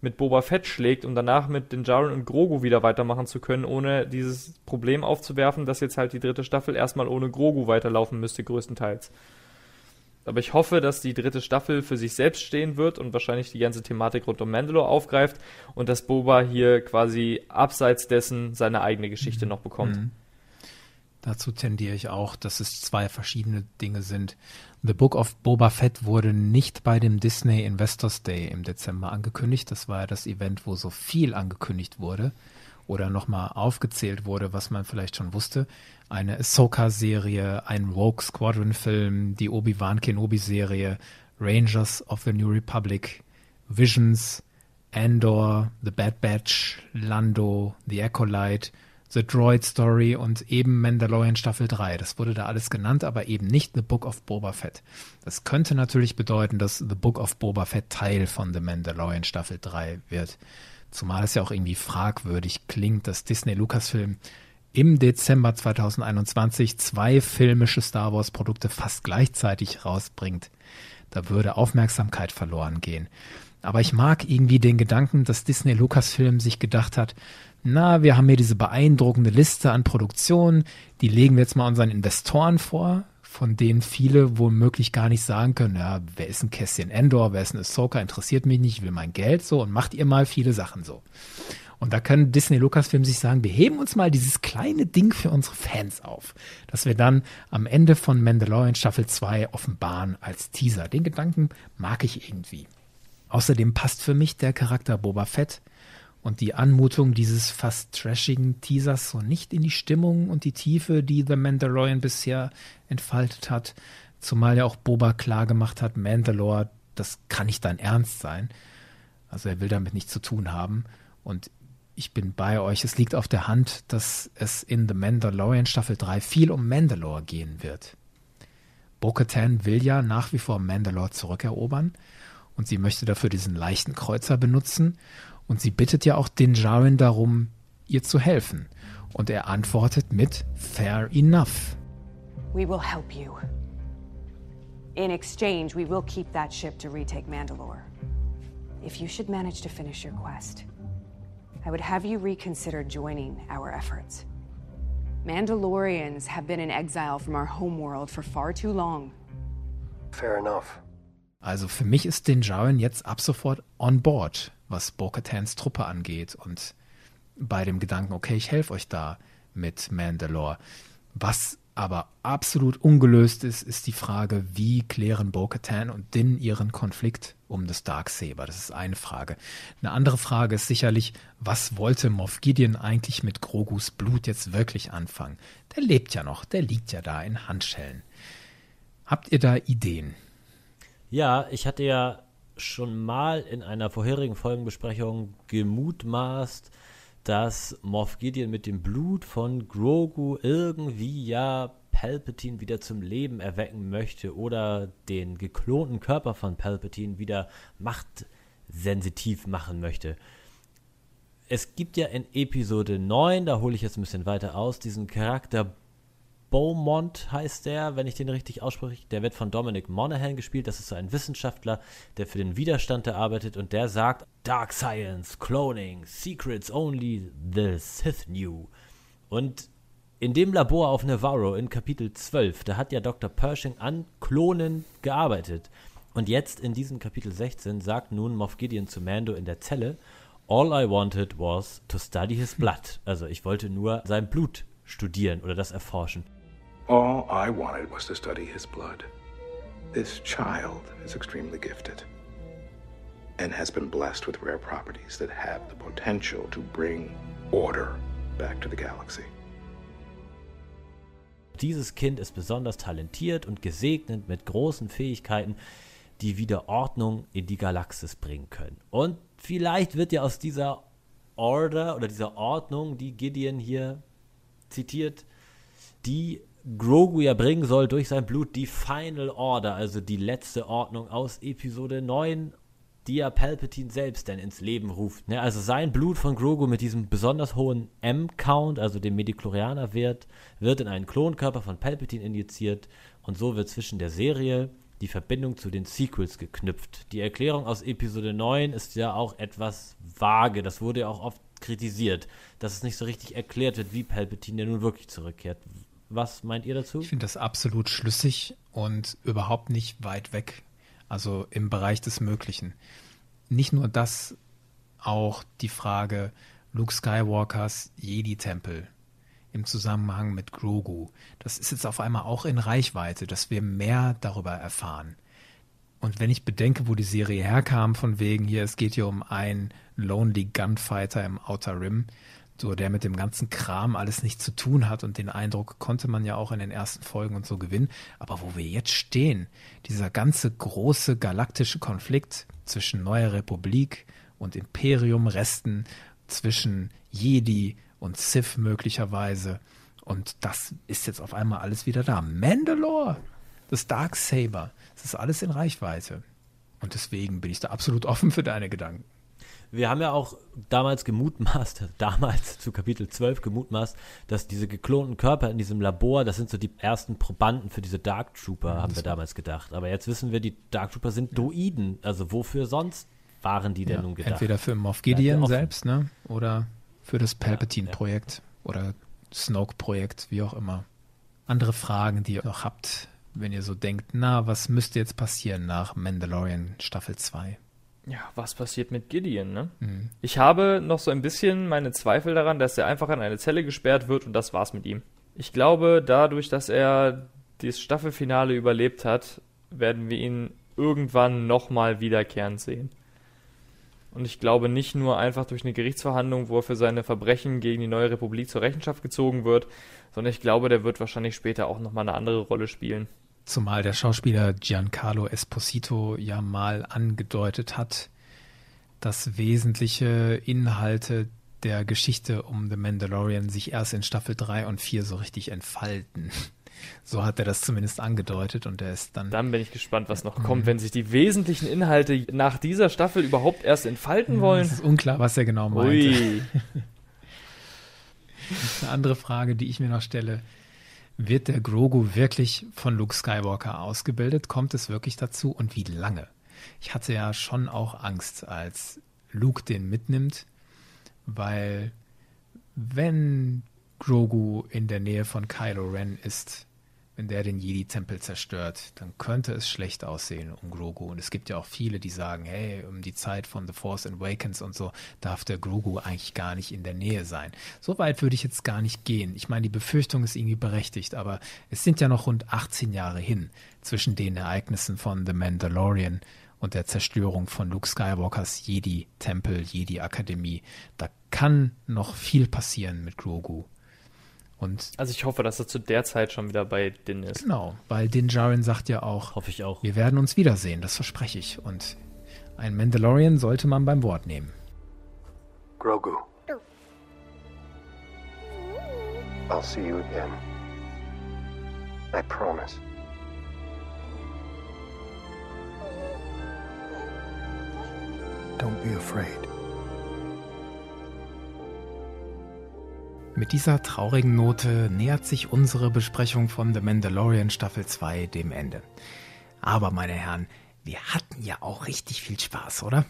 mit Boba Fett schlägt, um danach mit den Jaren und Grogu wieder weitermachen zu können, ohne dieses Problem aufzuwerfen, dass jetzt halt die dritte Staffel erstmal ohne Grogu weiterlaufen müsste, größtenteils. Aber ich hoffe, dass die dritte Staffel für sich selbst stehen wird und wahrscheinlich die ganze Thematik rund um Mandalore aufgreift und dass Boba hier quasi abseits dessen seine eigene Geschichte mhm. noch bekommt. Mhm. Dazu tendiere ich auch, dass es zwei verschiedene Dinge sind. The Book of Boba Fett wurde nicht bei dem Disney Investors Day im Dezember angekündigt. Das war ja das Event, wo so viel angekündigt wurde oder nochmal aufgezählt wurde, was man vielleicht schon wusste. Eine Ahsoka-Serie, ein Rogue Squadron-Film, die Obi-Wan Kenobi-Serie, Rangers of the New Republic, Visions, Andor, The Bad Batch, Lando, The Acolyte, The Droid Story und eben Mandalorian Staffel 3. Das wurde da alles genannt, aber eben nicht The Book of Boba Fett. Das könnte natürlich bedeuten, dass The Book of Boba Fett Teil von The Mandalorian Staffel 3 wird. Zumal es ja auch irgendwie fragwürdig klingt, dass Disney Lucasfilm im Dezember 2021 zwei filmische Star Wars Produkte fast gleichzeitig rausbringt. Da würde Aufmerksamkeit verloren gehen. Aber ich mag irgendwie den Gedanken, dass Disney Lucasfilm sich gedacht hat, na, wir haben hier diese beeindruckende Liste an Produktionen, die legen wir jetzt mal unseren Investoren vor, von denen viele womöglich gar nicht sagen können, ja, wer ist ein Kästchen Endor, wer ist ein Ahsoka, interessiert mich nicht, ich will mein Geld so und macht ihr mal viele Sachen so. Und da können Disney Lucasfilm sich sagen, wir heben uns mal dieses kleine Ding für unsere Fans auf, dass wir dann am Ende von Mandalorian Staffel 2 offenbaren als Teaser. Den Gedanken mag ich irgendwie. Außerdem passt für mich der Charakter Boba Fett und die Anmutung dieses fast trashigen Teasers so nicht in die Stimmung und die Tiefe, die The Mandalorian bisher entfaltet hat. Zumal ja auch Boba klar gemacht hat, Mandalore, das kann nicht dein Ernst sein. Also er will damit nichts zu tun haben. Und ich bin bei euch. Es liegt auf der Hand, dass es in The Mandalorian Staffel 3 viel um Mandalore gehen wird. Bo-Katan will ja nach wie vor Mandalore zurückerobern und sie möchte dafür diesen leichten Kreuzer benutzen und sie bittet ja auch den Jaren darum, ihr zu helfen. Und er antwortet mit Fair enough. We will help you. In exchange, we will keep that ship to retake Mandalore. If you should manage to finish your quest, I would have you reconsider joining our efforts. Mandalorians have been in exile from our homeworld for far too long. Fair enough. Also für mich ist den Jaren jetzt ab sofort on board was Bo-Katans Truppe angeht und bei dem Gedanken, okay, ich helfe euch da mit Mandalore. Was aber absolut ungelöst ist, ist die Frage, wie klären Bo-Katan und Din ihren Konflikt um das Darksaber? Das ist eine Frage. Eine andere Frage ist sicherlich, was wollte Moff Gideon eigentlich mit Grogus Blut jetzt wirklich anfangen? Der lebt ja noch, der liegt ja da in Handschellen. Habt ihr da Ideen? Ja, ich hatte ja schon mal in einer vorherigen Folgenbesprechung gemutmaßt, dass Moff Gideon mit dem Blut von Grogu irgendwie ja Palpatine wieder zum Leben erwecken möchte oder den geklonten Körper von Palpatine wieder machtsensitiv machen möchte. Es gibt ja in Episode 9, da hole ich jetzt ein bisschen weiter aus, diesen Charakter Beaumont heißt der, wenn ich den richtig ausspreche. Der wird von Dominic Monaghan gespielt. Das ist so ein Wissenschaftler, der für den Widerstand arbeitet und der sagt: Dark Science, Cloning, Secrets only the Sith knew. Und in dem Labor auf Navarro in Kapitel 12, da hat ja Dr. Pershing an Klonen gearbeitet. Und jetzt in diesem Kapitel 16 sagt nun Moff Gideon zu Mando in der Zelle: All I wanted was to study his blood. Also ich wollte nur sein Blut studieren oder das erforschen. All I wanted was to study his blood. This child is extremely gifted and has been blessed with rare properties that have the potential to bring order back to the galaxy. Dieses Kind ist besonders talentiert und gesegnet mit großen Fähigkeiten, die wieder Ordnung in die Galaxis bringen können. Und vielleicht wird ja aus dieser Order oder dieser Ordnung, die Gideon hier zitiert, die Grogu ja bringen soll durch sein Blut die Final Order, also die letzte Ordnung aus Episode 9, die ja Palpatine selbst dann ins Leben ruft. Ne? Also sein Blut von Grogu mit diesem besonders hohen M-Count, also dem Mediklorianer-Wert, wird in einen Klonkörper von Palpatine injiziert und so wird zwischen der Serie die Verbindung zu den Sequels geknüpft. Die Erklärung aus Episode 9 ist ja auch etwas vage, das wurde ja auch oft kritisiert, dass es nicht so richtig erklärt wird, wie Palpatine ja nun wirklich zurückkehrt. Was meint ihr dazu? Ich finde das absolut schlüssig und überhaupt nicht weit weg. Also im Bereich des Möglichen. Nicht nur das, auch die Frage Luke Skywalkers Jedi-Tempel im Zusammenhang mit Grogu. Das ist jetzt auf einmal auch in Reichweite, dass wir mehr darüber erfahren. Und wenn ich bedenke, wo die Serie herkam, von wegen hier, es geht hier um einen Lonely Gunfighter im Outer Rim, so der mit dem ganzen Kram alles nichts zu tun hat und den Eindruck konnte man ja auch in den ersten Folgen und so gewinnen. Aber wo wir jetzt stehen, dieser ganze große galaktische Konflikt zwischen Neuer Republik und Imperium-Resten, zwischen Jedi und Sith möglicherweise. Und das ist jetzt auf einmal alles wieder da. Mandalore, das Dark Saber, das ist alles in Reichweite. Und deswegen bin ich da absolut offen für deine Gedanken. Wir haben ja auch damals gemutmaßt, [LAUGHS] damals zu Kapitel 12 gemutmaßt, dass diese geklonten Körper in diesem Labor, das sind so die ersten Probanden für diese Dark Trooper, ja, haben wir damals gedacht. Aber jetzt wissen wir, die Dark Trooper sind Droiden. Also wofür sonst waren die denn ja, nun gedacht? Entweder für Moff Gideon selbst, ne? Oder für das Palpatine-Projekt ja, oder Snoke-Projekt, wie auch immer. Andere Fragen, die ihr noch habt, wenn ihr so denkt, na, was müsste jetzt passieren nach Mandalorian Staffel 2? Ja, was passiert mit Gideon, ne? Mhm. Ich habe noch so ein bisschen meine Zweifel daran, dass er einfach in eine Zelle gesperrt wird und das war's mit ihm. Ich glaube, dadurch, dass er das Staffelfinale überlebt hat, werden wir ihn irgendwann nochmal wiederkehrend sehen. Und ich glaube nicht nur einfach durch eine Gerichtsverhandlung, wo er für seine Verbrechen gegen die neue Republik zur Rechenschaft gezogen wird, sondern ich glaube, der wird wahrscheinlich später auch nochmal eine andere Rolle spielen. Zumal der Schauspieler Giancarlo Esposito ja mal angedeutet hat, dass wesentliche Inhalte der Geschichte um The Mandalorian sich erst in Staffel 3 und 4 so richtig entfalten. [LAUGHS] So hat er das zumindest angedeutet und er ist dann. Dann bin ich gespannt, was noch kommt, wenn sich die wesentlichen Inhalte nach dieser Staffel überhaupt erst entfalten wollen. Es ist unklar, was er genau meinte. Ui. [LAUGHS] Eine andere Frage, die ich mir noch stelle. Wird der Grogu wirklich von Luke Skywalker ausgebildet? Kommt es wirklich dazu und wie lange? Ich hatte ja schon auch Angst, als Luke den mitnimmt, weil wenn Grogu in der Nähe von Kylo Ren ist, wenn der den Jedi-Tempel zerstört, dann könnte es schlecht aussehen um Grogu. Und es gibt ja auch viele, die sagen, hey, um die Zeit von The Force Awakens und so darf der Grogu eigentlich gar nicht in der Nähe sein. So weit würde ich jetzt gar nicht gehen. Ich meine, die Befürchtung ist irgendwie berechtigt, aber es sind ja noch rund 18 Jahre hin zwischen den Ereignissen von The Mandalorian und der Zerstörung von Luke Skywalkers Jedi-Tempel, Jedi-Akademie. Da kann noch viel passieren mit Grogu. Und also ich hoffe, dass er zu der Zeit schon wieder bei Din ist. Genau, weil Din Djarin sagt ja auch, hoffe ich auch. Wir werden uns wiedersehen, das verspreche ich. Und ein Mandalorian sollte man beim Wort nehmen. Grogu. I'll see you again. I promise. Don't be afraid. Mit dieser traurigen Note nähert sich unsere Besprechung von The Mandalorian Staffel 2 dem Ende. Aber, meine Herren, wir hatten ja auch richtig viel Spaß, oder?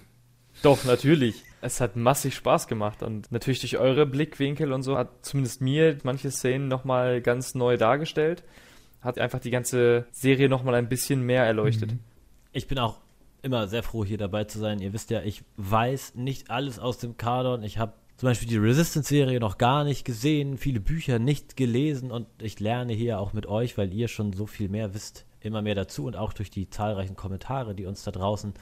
Doch, natürlich. Es hat massig Spaß gemacht und natürlich durch eure Blickwinkel und so hat zumindest mir manche Szenen nochmal ganz neu dargestellt. Hat einfach die ganze Serie nochmal ein bisschen mehr erleuchtet. Mhm. Ich bin auch immer sehr froh, hier dabei zu sein. Ihr wisst ja, ich weiß nicht alles aus dem Kanon. Ich habe zum Beispiel die Resistance-Serie noch gar nicht gesehen, viele Bücher nicht gelesen und ich lerne hier auch mit euch, weil ihr schon so viel mehr wisst, immer mehr dazu und auch durch die zahlreichen Kommentare, die uns da draußen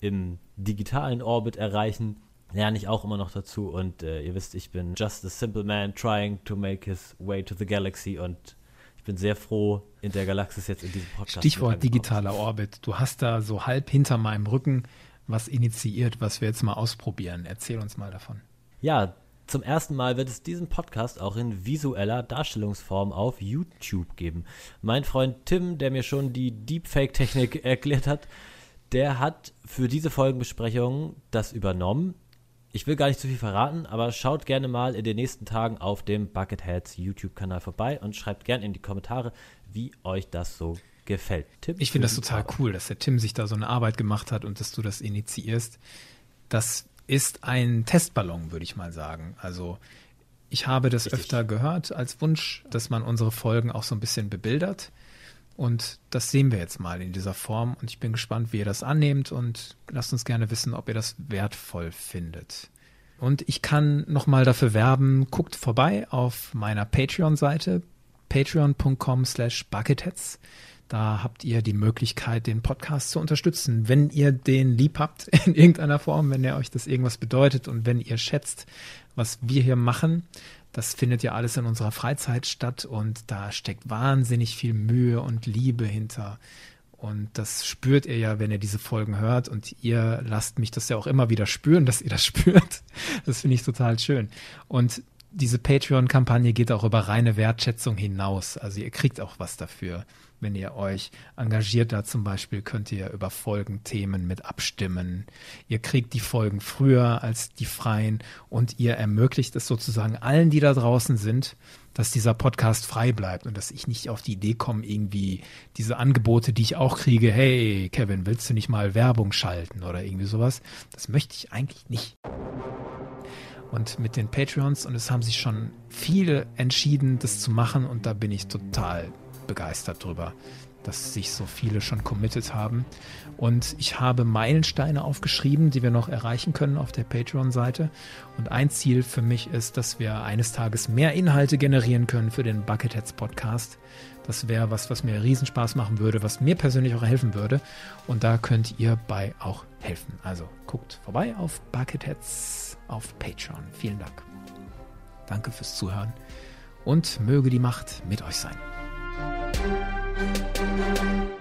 im digitalen Orbit erreichen, lerne ich auch immer noch dazu und äh, ihr wisst, ich bin just a simple man trying to make his way to the galaxy und ich bin sehr froh, in der Galaxis jetzt in diesem Podcast. Stichwort digitaler Orbit. Du hast da so halb hinter meinem Rücken was initiiert, was wir jetzt mal ausprobieren. Erzähl uns mal davon. Ja, zum ersten Mal wird es diesen Podcast auch in visueller Darstellungsform auf YouTube geben. Mein Freund Tim, der mir schon die Deepfake-Technik [LAUGHS] erklärt hat, der hat für diese Folgenbesprechung das übernommen. Ich will gar nicht zu viel verraten, aber schaut gerne mal in den nächsten Tagen auf dem Bucketheads YouTube-Kanal vorbei und schreibt gerne in die Kommentare, wie euch das so gefällt. Tim, ich finde das total cool, dass der Tim sich da so eine Arbeit gemacht hat und dass du das initiierst. Das ist ein Testballon, würde ich mal sagen. Also ich habe das Richtig. öfter gehört als Wunsch, dass man unsere Folgen auch so ein bisschen bebildert. Und das sehen wir jetzt mal in dieser Form. Und ich bin gespannt, wie ihr das annehmt. Und lasst uns gerne wissen, ob ihr das wertvoll findet. Und ich kann nochmal dafür werben, guckt vorbei auf meiner Patreon-Seite, patreon.com slash bucketheads. Da habt ihr die Möglichkeit, den Podcast zu unterstützen, wenn ihr den lieb habt [LAUGHS] in irgendeiner Form, wenn er euch das irgendwas bedeutet und wenn ihr schätzt, was wir hier machen. Das findet ja alles in unserer Freizeit statt und da steckt wahnsinnig viel Mühe und Liebe hinter. Und das spürt ihr ja, wenn ihr diese Folgen hört. Und ihr lasst mich das ja auch immer wieder spüren, [LAUGHS] dass ihr das spürt. Das finde ich total schön. Und diese Patreon-Kampagne geht auch über reine Wertschätzung hinaus. Also ihr kriegt auch was dafür. Wenn ihr euch engagiert da zum Beispiel, könnt ihr über Folgenthemen mit abstimmen. Ihr kriegt die Folgen früher als die freien und ihr ermöglicht es sozusagen allen, die da draußen sind, dass dieser Podcast frei bleibt und dass ich nicht auf die Idee komme, irgendwie diese Angebote, die ich auch kriege, hey Kevin, willst du nicht mal Werbung schalten oder irgendwie sowas? Das möchte ich eigentlich nicht. Und mit den Patreons, und es haben sich schon viele entschieden, das zu machen, und da bin ich total begeistert drüber, dass sich so viele schon committed haben. Und ich habe Meilensteine aufgeschrieben, die wir noch erreichen können auf der Patreon-Seite. Und ein Ziel für mich ist, dass wir eines Tages mehr Inhalte generieren können für den Bucketheads Podcast. Das wäre was, was mir Riesenspaß machen würde, was mir persönlich auch helfen würde. Und da könnt ihr bei auch helfen. Also guckt vorbei auf Bucketheads auf Patreon. Vielen Dank. Danke fürs Zuhören und möge die Macht mit euch sein. Thank you.